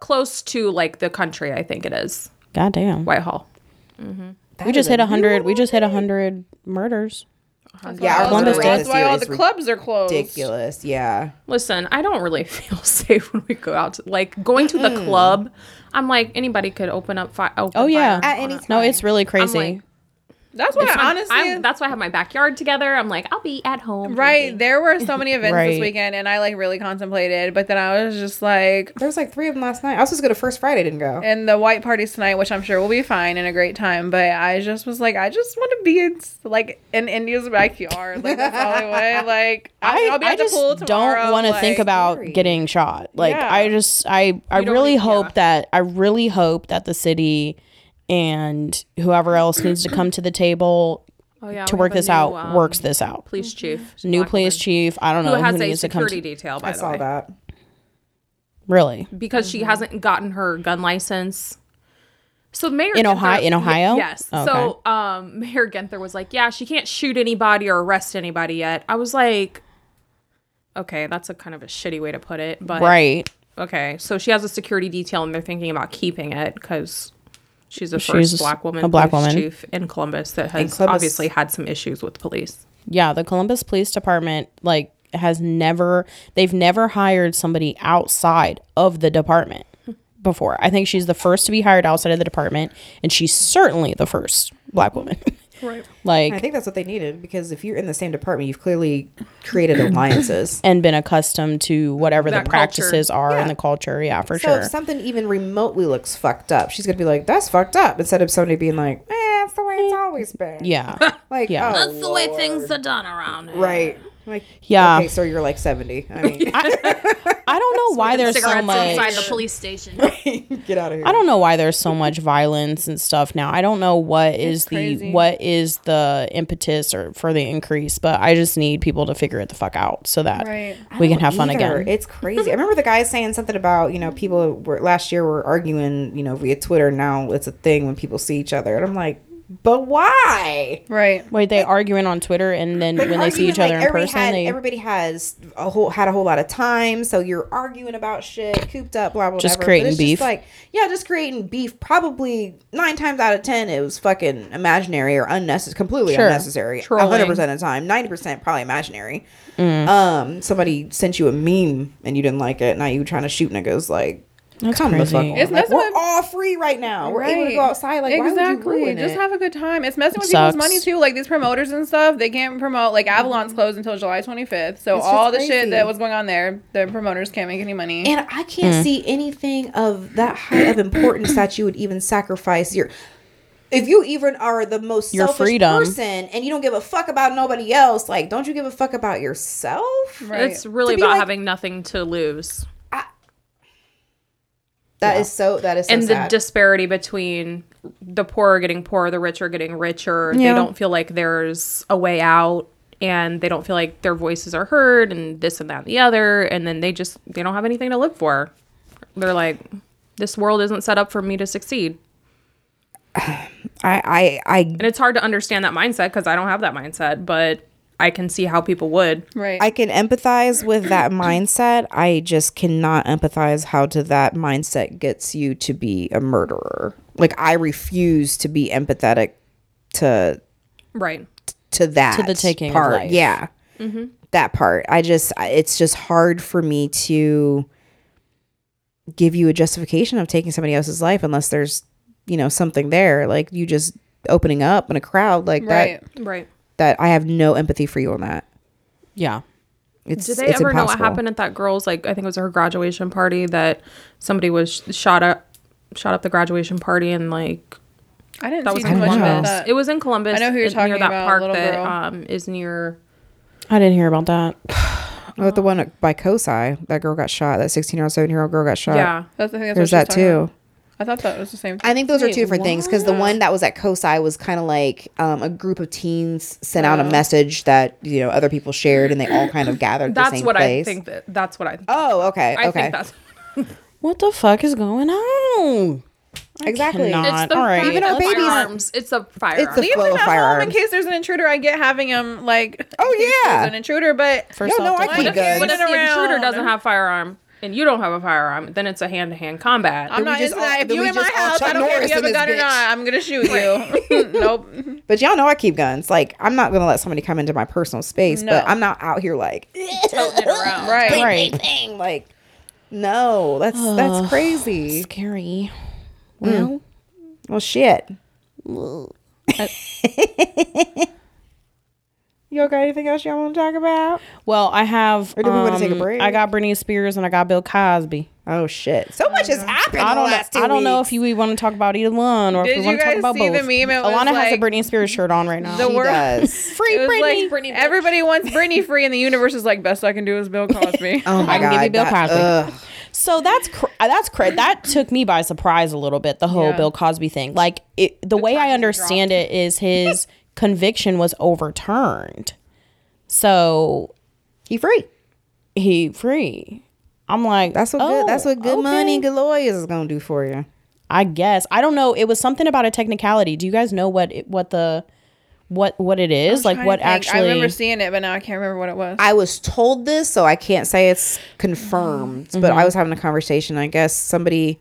close to like the country. I think it is God damn. Whitehall. Mm-hmm. we just hit a hundred. We just hit a hundred murders. Yeah, our Columbus murder That's why all the clubs are closed. ridiculous. Yeah. Listen, I don't really feel safe when we go out. To, like going to the club, I'm like anybody could open up oh, fire. Oh yeah. At any time. No, it's really crazy. like- That's why I'm- honestly I'm- that's why I have my backyard together. I'm like, I'll be at home. Right. drinking. There were so many events Right. this weekend and I like really contemplated, but then I was just like There was like three of them last night. I was supposed to go to First Friday, didn't go. and the white parties tonight, which I'm sure will be fine and a great time, but I just was like, I just want to be in like in India's backyard. Like that's all I want. Like I, I, I'll be I at the just pool tomorrow. don't want to like, think about Scary. getting shot. Like Yeah. I just I I don't really hope yeah. that I really hope that the city and whoever else needs to come to the table Oh, yeah, to work this new, out um, works this out. Police chief, New black police woman, chief. I don't know who who, a needs to come. security To, detail. By I the saw way, that. really because she hasn't gotten her gun license. So Mayor In Ohio- Ginther- in Ohio? yes. Oh, So um, Mayor Ginther was like, "Yeah, she can't shoot anybody or arrest anybody yet." I was like, "Okay, that's a kind of a shitty way to put it, but right. okay." So she has a security detail, and they're thinking about keeping it because she's the She's first black woman, a black woman. chief in Columbus that has Columbus- obviously had some issues with police. Yeah, the Columbus Police Department like has never they've never hired somebody outside of the department before. I think she's the first to be hired outside of the department and she's certainly the first black woman. Right. like I think that's what they needed because if you're in the same department, you've clearly created alliances. and been accustomed to whatever That the culture. practices are in the culture. Yeah, for So sure. if something even remotely looks fucked up, she's gonna be like, "That's fucked up," instead of somebody being like, "Eh, that's the way it's always been." yeah. Like, Yeah. oh, That's the way things are done around here. right. Like, Yeah. Okay, so you're like seventy. I mean, I don't know why there's so Cigarettes inside much the police station. get out of here. I don't know why there's so much violence and stuff now. I don't know what is the crazy. what is the impetus or for the increase, but I just need people to figure it the fuck out so that Right. we can have fun again. It's crazy. I remember the guy saying something about you know people were last year were arguing you know via Twitter. Now it's a thing when people see each other, and I'm like, but why? Right. Wait, they arguing on Twitter and then Like, when they see each other like, in everybody person, had- they everybody has a whole had a whole lot of time, so you're arguing about shit, cooped up, blah blah. Just whatever. Creating it's beef. like yeah, just creating beef. Probably nine times out of ten, it was fucking imaginary or unnecessary, completely Sure. unnecessary. Hundred percent of the time, ninety percent probably imaginary. Mm. Um, somebody sent you a meme and you didn't like it. Now you trying to shoot niggas like. That's Come crazy. the fuck on. It's Like, we're with- all free right now. We're able to go outside. Like, why would exactly. you ruin Just it? have a good time. It's messing with Sucks. people's money too. Like these promoters and stuff, they can't promote. Like Avalon's closed until July 25th. So It's all just the shit that was going on there, the promoters can't make any money. And I can't mm. see anything of that high of importance that you would even sacrifice your. If you even are the most Your selfish freedom. person and you don't give a fuck about nobody else, like, don't you give a fuck about yourself? right. It's really about like- having nothing to lose. That is so. That is so and the disparity between the poor are getting poorer, the rich are getting richer. Yeah. They don't feel like there's a way out and they don't feel like their voices are heard and this and that and the other and then they just they don't have anything to live for. They're like this world isn't set up for me to succeed. I, I, I, And it's hard to understand that mindset because I don't have that mindset, but I can see how people would. right. I can empathize with that mindset. I just cannot empathize how to that mindset gets you to be a murderer. Like, I refuse to be empathetic to Right. to that To the taking of part. life. Yeah, mm-hmm. that part. I just it's just hard for me to give you a justification of taking somebody else's life unless there's you know something there. Like you just opening up in a crowd like right. that. Right. That I have no empathy for you on that. yeah. It's Did they it's ever know what happened at that girl's like I think it was her graduation party that somebody was shot up shot up the graduation party and like I didn't that see was too in much Columbus. that. It was in Columbus. I know who you're talking near that about, park little that um is near I didn't hear about that. Oh, the one by Kosai, that girl got shot. That 16 year old, 17 year old girl got shot. yeah. That's, I think that's There's what that too. about. I thought that was the same thing. I think those are two different things because the one that was at Kosai was kind of like um, a group of teens sent out a message that you know other people shared and they all kind of gathered. the That's same what place. I think that that's what I Oh, okay, I okay, think that's What the fuck is going on? exactly. cannot. it's the all right. Even our of babies- firearms. It's a firearm. the Leave flow them of at home in case there's an intruder. I get having them like. Oh, yeah. there's an intruder, but For Yo, no, I self-defense. keep What if, guns. what if the intruder doesn't have firearm and you don't have a firearm? Then it's a hand to hand combat. I'm not just into all- that. If you in my house, I don't care if you have a gun this or not. I'm gonna shoot you. nope. But y'all know I keep guns. Like I'm not gonna let somebody come into my personal space, but I'm not out here like Toting it around. Right. Right. bang, like no, that's that's crazy. Scary. Mm. Well, shit. You got anything else y'all want to talk about? Well, I have. Or do we wanna take a um, break? I got Britney Spears and I got Bill Cosby. Oh shit! So much has happened. I don't know. last two I don't know if you want to talk about either one or if we want to talk about both. guys about see both. the meme? It was Alana has a Britney Spears shirt on right now. The He word- does. Free It was Britney. like everybody wants Britney free, and the universe is like, best I can do is Bill Cosby. Oh my I can god! give you Bill that- Cosby. ugh. So that's cr- uh, that's cra- that took me by surprise a little bit. The whole Yeah. Bill Cosby thing, like it, the way I understand it is his conviction was overturned, so He free. he free. I'm like, That's what oh, good. That's what oh, good okay. money, good lawyers is gonna do for you. I guess I don't know. It was something about a technicality. Do you guys know what it, what the what what it is? Like what actually? I remember seeing it, but now I can't remember what it was. I was told this, so I can't say it's confirmed. But I mm-hmm. was having a conversation. I guess somebody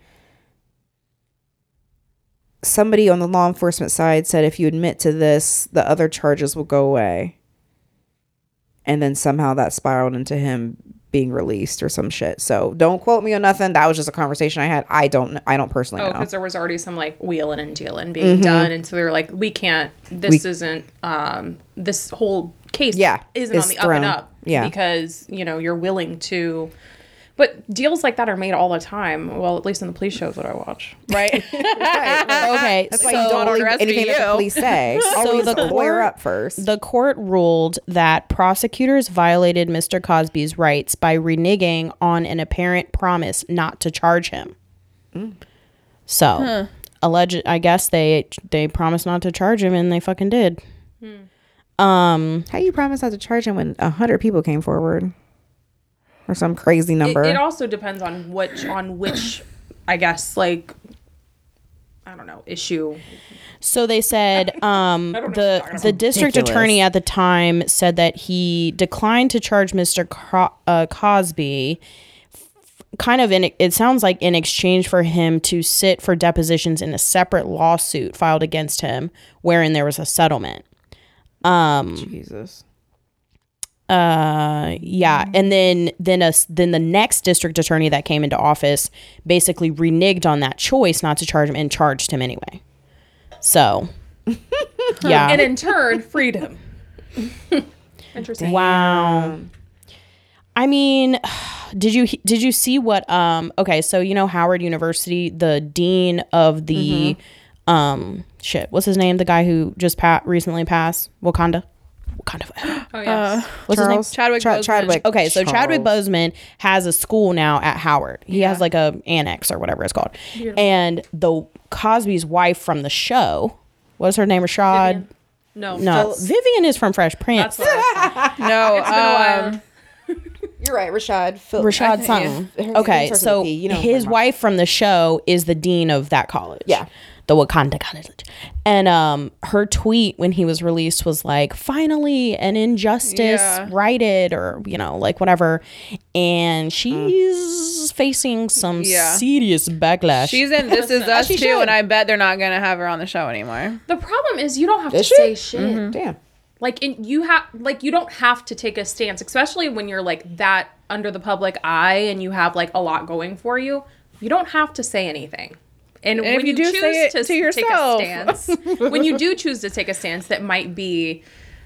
somebody on the law enforcement side said if you admit to this, the other charges will go away. And then somehow that spiraled into him being released or some shit. So don't quote me on nothing. That was just a conversation I had. I don't I don't personally Oh, know. because there was already some like wheeling and dealing being done, and so they were like, "We can't. This We- isn't. Um, this whole case, Yeah, isn't is on the up and up. Yeah. because you know you're willing to. But deals like that are made all the time. Well, at least in the police shows that I watch. right. okay, That's so why you don't believe arrest anything that the police say. Always the court- up first. the court ruled that prosecutors violated Mr. Cosby's rights by reneging on an apparent promise not to charge him. So, alleged, I guess they they promised not to charge him, and they fucking did. Um, How you promise not to charge him when a hundred people came forward, or some crazy number? it also depends on which on which, I guess like. I don't know issue. So they said um, the the district ridiculous. attorney at the time said that he declined to charge Mr. Co- uh, Cosby. Kind of in it sounds like in exchange for him to sit for depositions in a separate lawsuit filed against him, wherein there was a settlement. Um jesus. Uh, yeah, and then then us then the next district attorney that came into office basically reneged on that choice not to charge him and charged him anyway. So, yeah, And in turn, freedom. Interesting. Wow. I mean, did you did you see what um okay, so you know Howard University, the dean of the um shit, what's his name? The guy who just pa- recently passed Wakanda. Wakanda. Oh yeah. What's his name? Charles Chadwick Cha- Boseman. Chadwick. Okay, so Chadwick Charles. Boseman has a school now at Howard. He has like a annex or whatever it's called. And the Cosby's wife from the show, what's her name? Rashad? no. No, Vivian is from Fresh Prince. That's what I thought. no, It's been a while. um, You're right, Rashad. Phil- Rashad I- something. yeah. Okay, so a P. You know his wife from the show is the dean of that college. Yeah. The Wakanda College. And um her tweet when he was released was like, finally an injustice Yeah. righted or, you know, like whatever. And she's facing some Yeah. serious backlash. she's in This Is Us too, should. and I bet they're not gonna have her on the show anymore. The problem is you don't have to she? say shit. Damn. Like in, you have like you don't have to take a stance, especially when you're like that under the public eye and you have like a lot going for you. You don't have to say anything. And, if when you you, do, choose to, to s- take a stance, when you do choose to take a stance that might be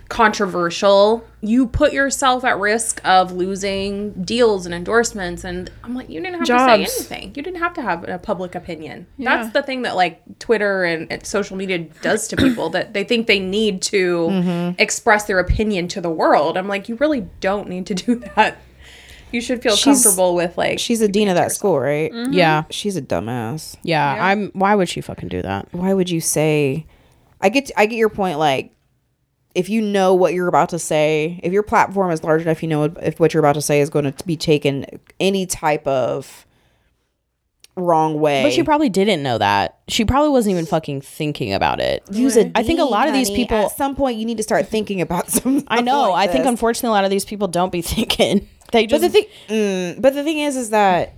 controversial, you put yourself at risk of losing deals and endorsements. And I'm like, you didn't have Jobs. to say anything. You didn't have to have a public opinion. Yeah. That's the thing that like Twitter and, and social media does to people that they think they need to Mm-hmm. express their opinion to the world. I'm like, you really don't need to do that. You should feel comfortable with like She's a dean of that school, right? Mm-hmm. Yeah. She's a dumbass. yeah. I'm. Why would she fucking do that? Why would you say? I get I get your point. Like, if you know what you're about to say, if your platform is large enough, you know if what you're about to say is going to be taken any type of wrong way. But she probably didn't know that. She probably wasn't even fucking thinking about it. Use a I think a dean, lot of these honey. people- At some point, you need to start thinking about some. I know. I think unfortunately a lot of these people don't be thinking. They But the thing, mm, but the thing is, is that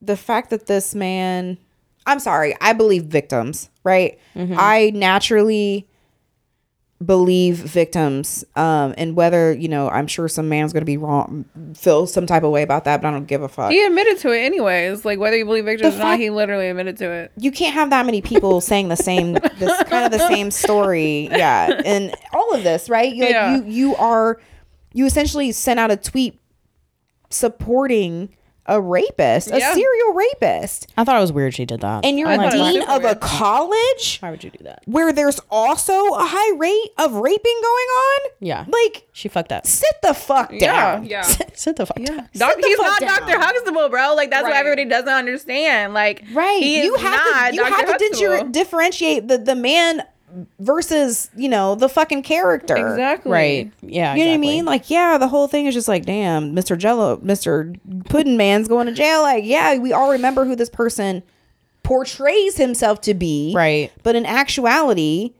the fact that this man, I'm sorry, I believe victims, right? Mm-hmm. I naturally believe victims, um, and whether you know, I'm sure some man's gonna be wrong, feel some type of way about that, but I don't give a fuck. He admitted to it anyways. Like whether you believe victims or not, he literally admitted to it. you can't have that many people saying the same this kind of the same story yeah and all of this right like Yeah. you you are you essentially sent out a tweet supporting a rapist a serial rapist I thought it was weird she did that. and you're I a thought it dean super of a college why would you do that? where there's also a high rate of raping going on Yeah. like She fucked up. sit the fuck down yeah. Sit the fuck down. Doc, the he's fuck not down. Dr. Huxtable, bro. Like that's Right. what everybody doesn't understand. Like right he is you have not to you Dr. have to differentiate the the man versus you know the fucking character Exactly. Right. Yeah. You know what I mean? Like, yeah, the whole thing is just like, damn, Mr. Jello, Mr. Puddin Man's going to jail. Like, yeah, we all remember who this person portrays himself to be. Right. But in actuality,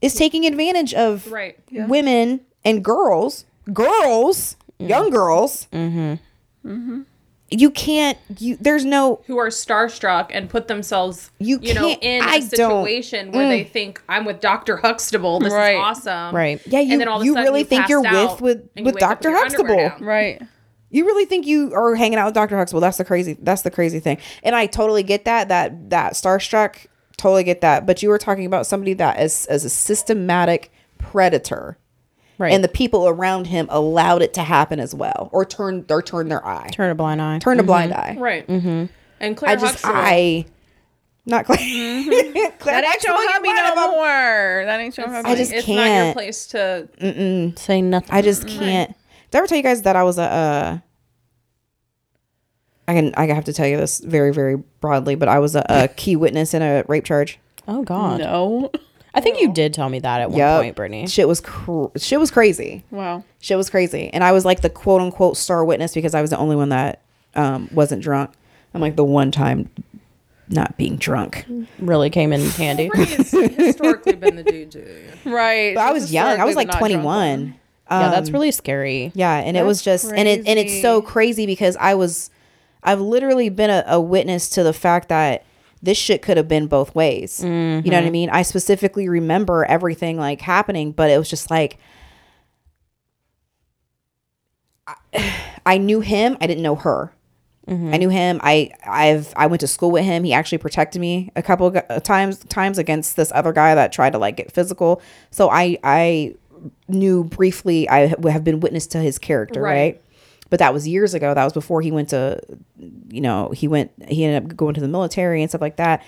is taking advantage of Right. women and girls, girls, young girls. Mm-hmm. You can't, you, there's no, who are starstruck and put themselves You you, know in a I don't- Mm. situation where they think I'm with Dr. Huxtable. This Right. is awesome. Right. yeah, you, and then all of a you sudden really you think you're passed with, with, you with Dr. with Huxtable. Right. You really think you are hanging out with Dr. Huxtable? That's the crazy. That's the crazy thing. And I totally get that. That that starstruck. Totally get that. But you were talking about somebody that is as a systematic predator, Right. and the people around him allowed it to happen as well, or turn or turn their eye, turn a blind eye. turn a blind eye. Right. Mm-hmm. And Claire I just Huxtable, I not Claire. Mm-hmm. Claire That ain't your Huxtable, hubby no about- more. That ain't your hubby. I just it's not your can't. place to. Say nothing. I just can't. Did I ever tell you guys that I was a? Uh, I can. I have to tell you this very, very broadly, but I was a, a key witness in a rape charge. oh God. no. I think you did tell me that at one Yep. point, Brittany. Shit was cr- shit was crazy. Wow. Shit was crazy, and I was like the quote unquote star witness because I was the only one that um, wasn't drunk. I'm like the one time not being drunk. Really came in handy. Brittany's historically been the DJ. Right. But I was young. I was like Historically not 21. yeah, that's Um, really scary. Yeah, and it was That's just and it and it's so crazy because I was I've literally been a, a witness to the fact that this shit could have been both ways. You know what I mm-hmm. mean? I specifically remember everything like happening, but it was just like I, I knew him, I didn't know her. I mm-hmm. knew him. I I've I went to school with him. He actually protected me a couple of uh, times times against this other guy that tried to like get physical. So I I knew briefly. I have been witness to his character, Right. right? But that was years ago. That was before he went to, you know, he went. He ended up going to the military and stuff like that.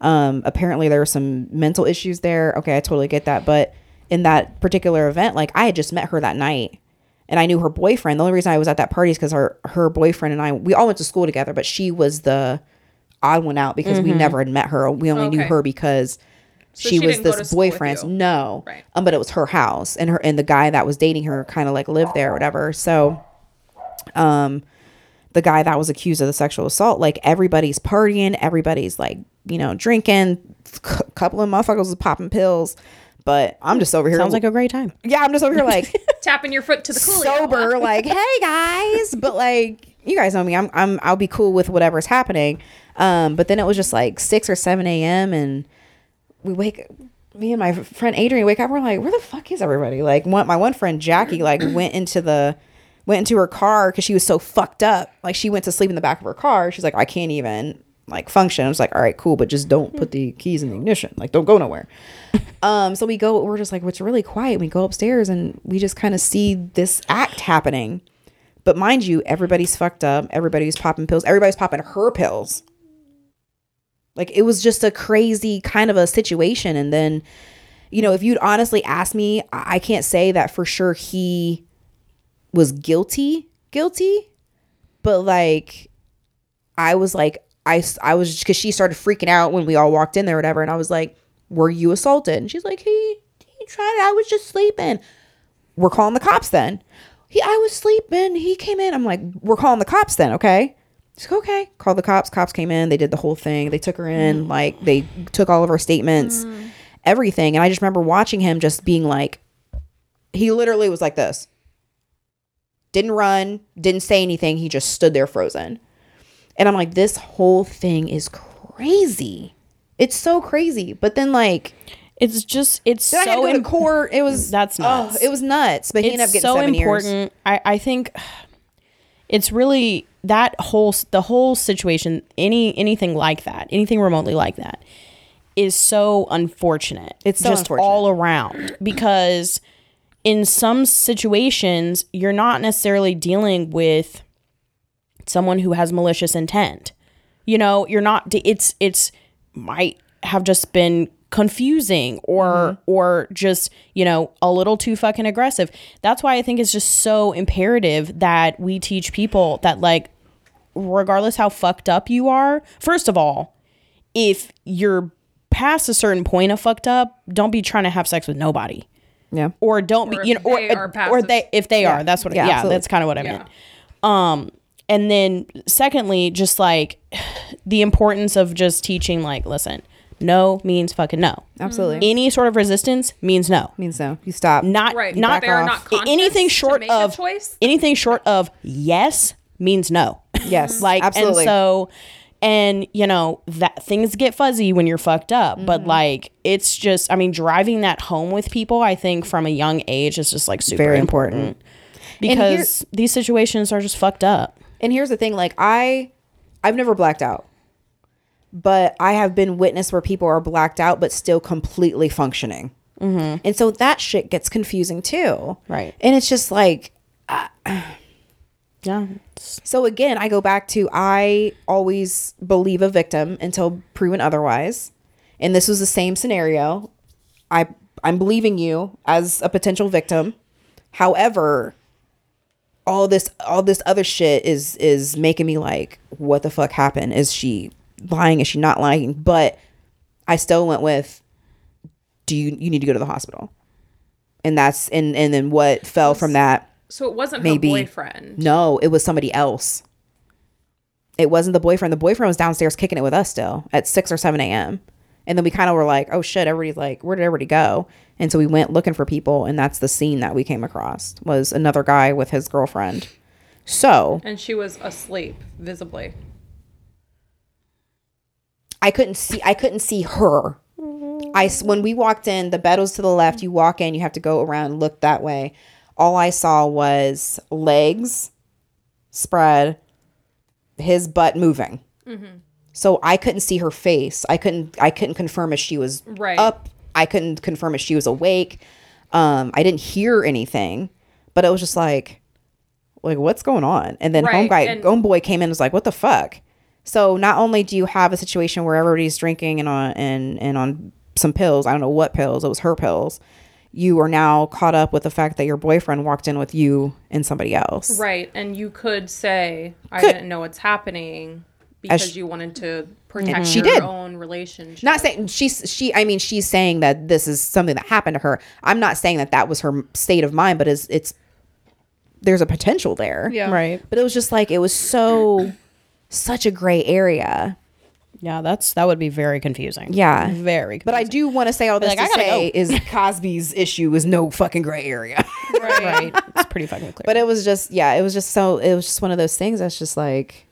Um, apparently there were some mental issues there. Okay, I totally get that. But in that particular event, like I had just met her that night and I knew her boyfriend. The only reason I was at that party is because her her boyfriend and I we all went to school together, but she was the odd one out because we never had met her. We only knew her because So she, she was didn't go to this boyfriend's. No, Right. um, but it was her house, and her and the guy that was dating her kind of like lived there or whatever. So, um, the guy that was accused of the sexual assault, like everybody's partying, everybody's like you know drinking, c- couple of motherfuckers was popping pills. But I'm just over here. Sounds like a great time. yeah. I'm just over here like Tapping your foot to the coolio. sober, like, hey guys, but like you guys know me, I'm I'm I'll be cool with whatever's happening. Um, but then it was just like six or seven a.m. and we wake. Me and my friend Adrian wake up. We're like, where the fuck is everybody? Like, one my one friend Jackie like went into the went into her car because she was so fucked up. Like, she went to sleep in the back of her car. She's like, I can't even like function. I was like, all right, cool, but just don't put the keys in the ignition. Like, don't go nowhere. um, so we go. We're just like, it's really quiet. We go upstairs and we just kind of see this act happening. But mind you, everybody's fucked up. Everybody's popping pills. Everybody's popping her pills. Like it was just a crazy kind of a situation. And then, you know, if you'd honestly ask me, I I can't say that for sure he was guilty, guilty, but like I was like, I, I was because she started freaking out when we all walked in there, whatever. And I was like, Were you assaulted? And she's like, He, he tried it. I was just sleeping. We're calling the cops then. He, I was sleeping. He came in. I'm like, We're calling the cops then, okay? She's like, okay. Called the cops. Cops came in. They did the whole thing. They took her in. Mm. Like, they took all of her statements, mm. everything. And I just remember watching him just being like, he literally was like this. Didn't run, didn't say anything. He just stood there frozen. And I'm like, this whole thing is crazy. It's so crazy. But then, like, It's just it's then I had to so go to im- court. It was That's oh, nuts. it was nuts. But he ended up it's getting so seven years. important. I I think it's really that whole the whole situation. Any anything like that, anything remotely like that, is so unfortunate. It's so just unfortunate. all around because in some situations you're not necessarily dealing with someone who has malicious intent. You know, you're not it's it's might have just been confusing or Mm-hmm. or just, you know, a little too fucking aggressive. That's why I think it's just so imperative that we teach people that like regardless how fucked up you are, first of all, if you're past a certain point of fucked up, don't be trying to have sex with nobody Yeah. or don't Or be you know or they are or they if they are that's what Yeah, yeah, that's kind of what I Yeah. meant um and then secondly just like the importance of just teaching like listen no means fucking no Absolutely. any sort of resistance means no means no. You stop. not Right. not They're off. not conscious anything short of choice. anything short of yes means no Yes. like absolutely. and so and you know that things get fuzzy when you're fucked up but Mm-hmm. like it's just i mean driving that home with people i think from a young age is just like super Very important, important. because these situations are just fucked up And here's the thing, like I I've never blacked out. But I have been witness where people are blacked out but still completely functioning. Mm-hmm. And so that shit gets confusing too. Right. And it's just like yeah so again, I go back to I always believe a victim until proven otherwise. And this was the same scenario. I I'm believing you as a potential victim. However, all this all this other shit is is making me like what the fuck happened? Is she lying? Is she not lying? But I still went with do you you need to go to the hospital. And that's and and then what fell from that So it wasn't Maybe. her boyfriend. no, it was somebody else. It wasn't the boyfriend. The boyfriend was downstairs kicking it with us still at 6 or 7 a.m. And then we kind of were like, oh shit, everybody's like, where did everybody go? And so we went looking for people. And that's the scene that we came across was another guy with his girlfriend. So And she was asleep, visibly. I couldn't see, I couldn't see her. I when we walked in, the bed was to the left. You walk in, you have to go around, look that way. All I saw was legs spread, his butt moving. So I couldn't see her face. I couldn't I couldn't confirm if she was Right. up. I couldn't confirm if she was awake. Um, I didn't hear anything, but it was just like, like what's going on? And then home guy, and- homeboy came in and was like, what the fuck? So not only do you have a situation where everybody's drinking and on and and on some pills, I don't know what pills, it was her pills. You are now caught up with the fact that your boyfriend walked in with you and somebody else. Right. And you could say, I Could- didn't know what's happening because As- you wanted to mm-hmm. protect she your did. own relationship. Not saying she's she. I mean, she's saying that this is something that happened to her. I'm not saying that that was her state of mind, but it's it's there's a potential there. Yeah. right But it was just like it was so such a gray area. Yeah that's that would be very confusing Yeah. very confusing. But I do want to say all this like, to I say go. is Cosby's issue is no fucking gray area. right it's pretty fucking clear but it was just yeah, it was just so it was just one of those things that's just like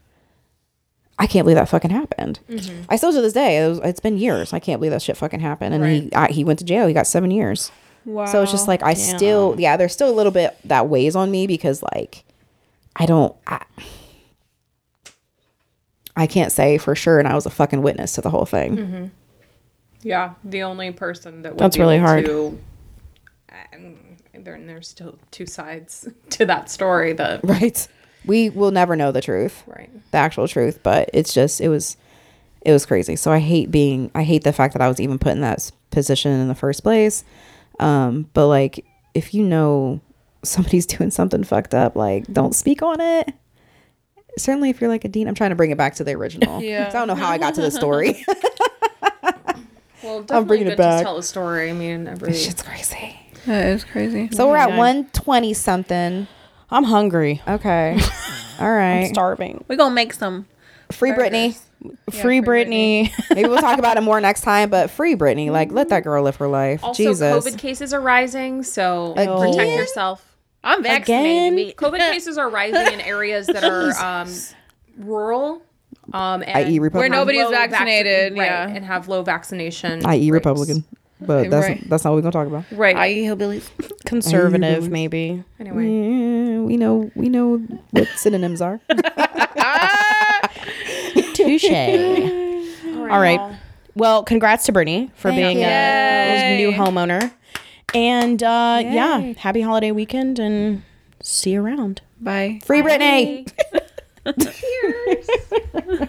I can't believe that fucking happened. Mm-hmm. I still to this day. It was, it's been years. I can't believe that shit fucking happened. And he I, he went to jail. He got seven years. Wow. So it's just like I still yeah, there's still a little bit that weighs on me because like I don't I, I can't say for sure, and I was a fucking witness to the whole thing. Yeah, the only person that would That's really hard. To, and there, and there's still two sides to that story. That Right. We will never know the truth. right. the actual truth but it's just it was it was crazy so i hate being i hate the fact that i was even put in that position in the first place um but like if you know somebody's doing something fucked up like don't speak on it certainly if you're like a dean i'm trying to bring it back to the original Yeah. 'Cause i don't know how i got to the story Well, definitely bringing it good back. to tell a story. I mean, every it's crazy That is crazy. so we're at God. 120 something I'm hungry. okay all right I'm Starving. We're gonna make some. free Britney Free free Britney. maybe we'll talk about it more next time but free Britney like let that mm-hmm. girl live her life also jesus COVID cases are rising, so Again? protect yourself. I'm vaccinated. Again? me. COVID cases are rising in areas that are um, rural, um, and I.e. Where Republican. nobody's low vaccin- vaccinated. right, yeah. and have low vaccination. i.e. rates. Republican. But that's Right. that's not what we're gonna talk about. Right. I hillbillies. Conservative, maybe. anyway, Yeah, we know we know what synonyms are. Touche. All right. Well, congrats to Brittany for being a you. new homeowner. And uh, yeah, happy holiday weekend and see you around. Bye. Free Brittany. Cheers.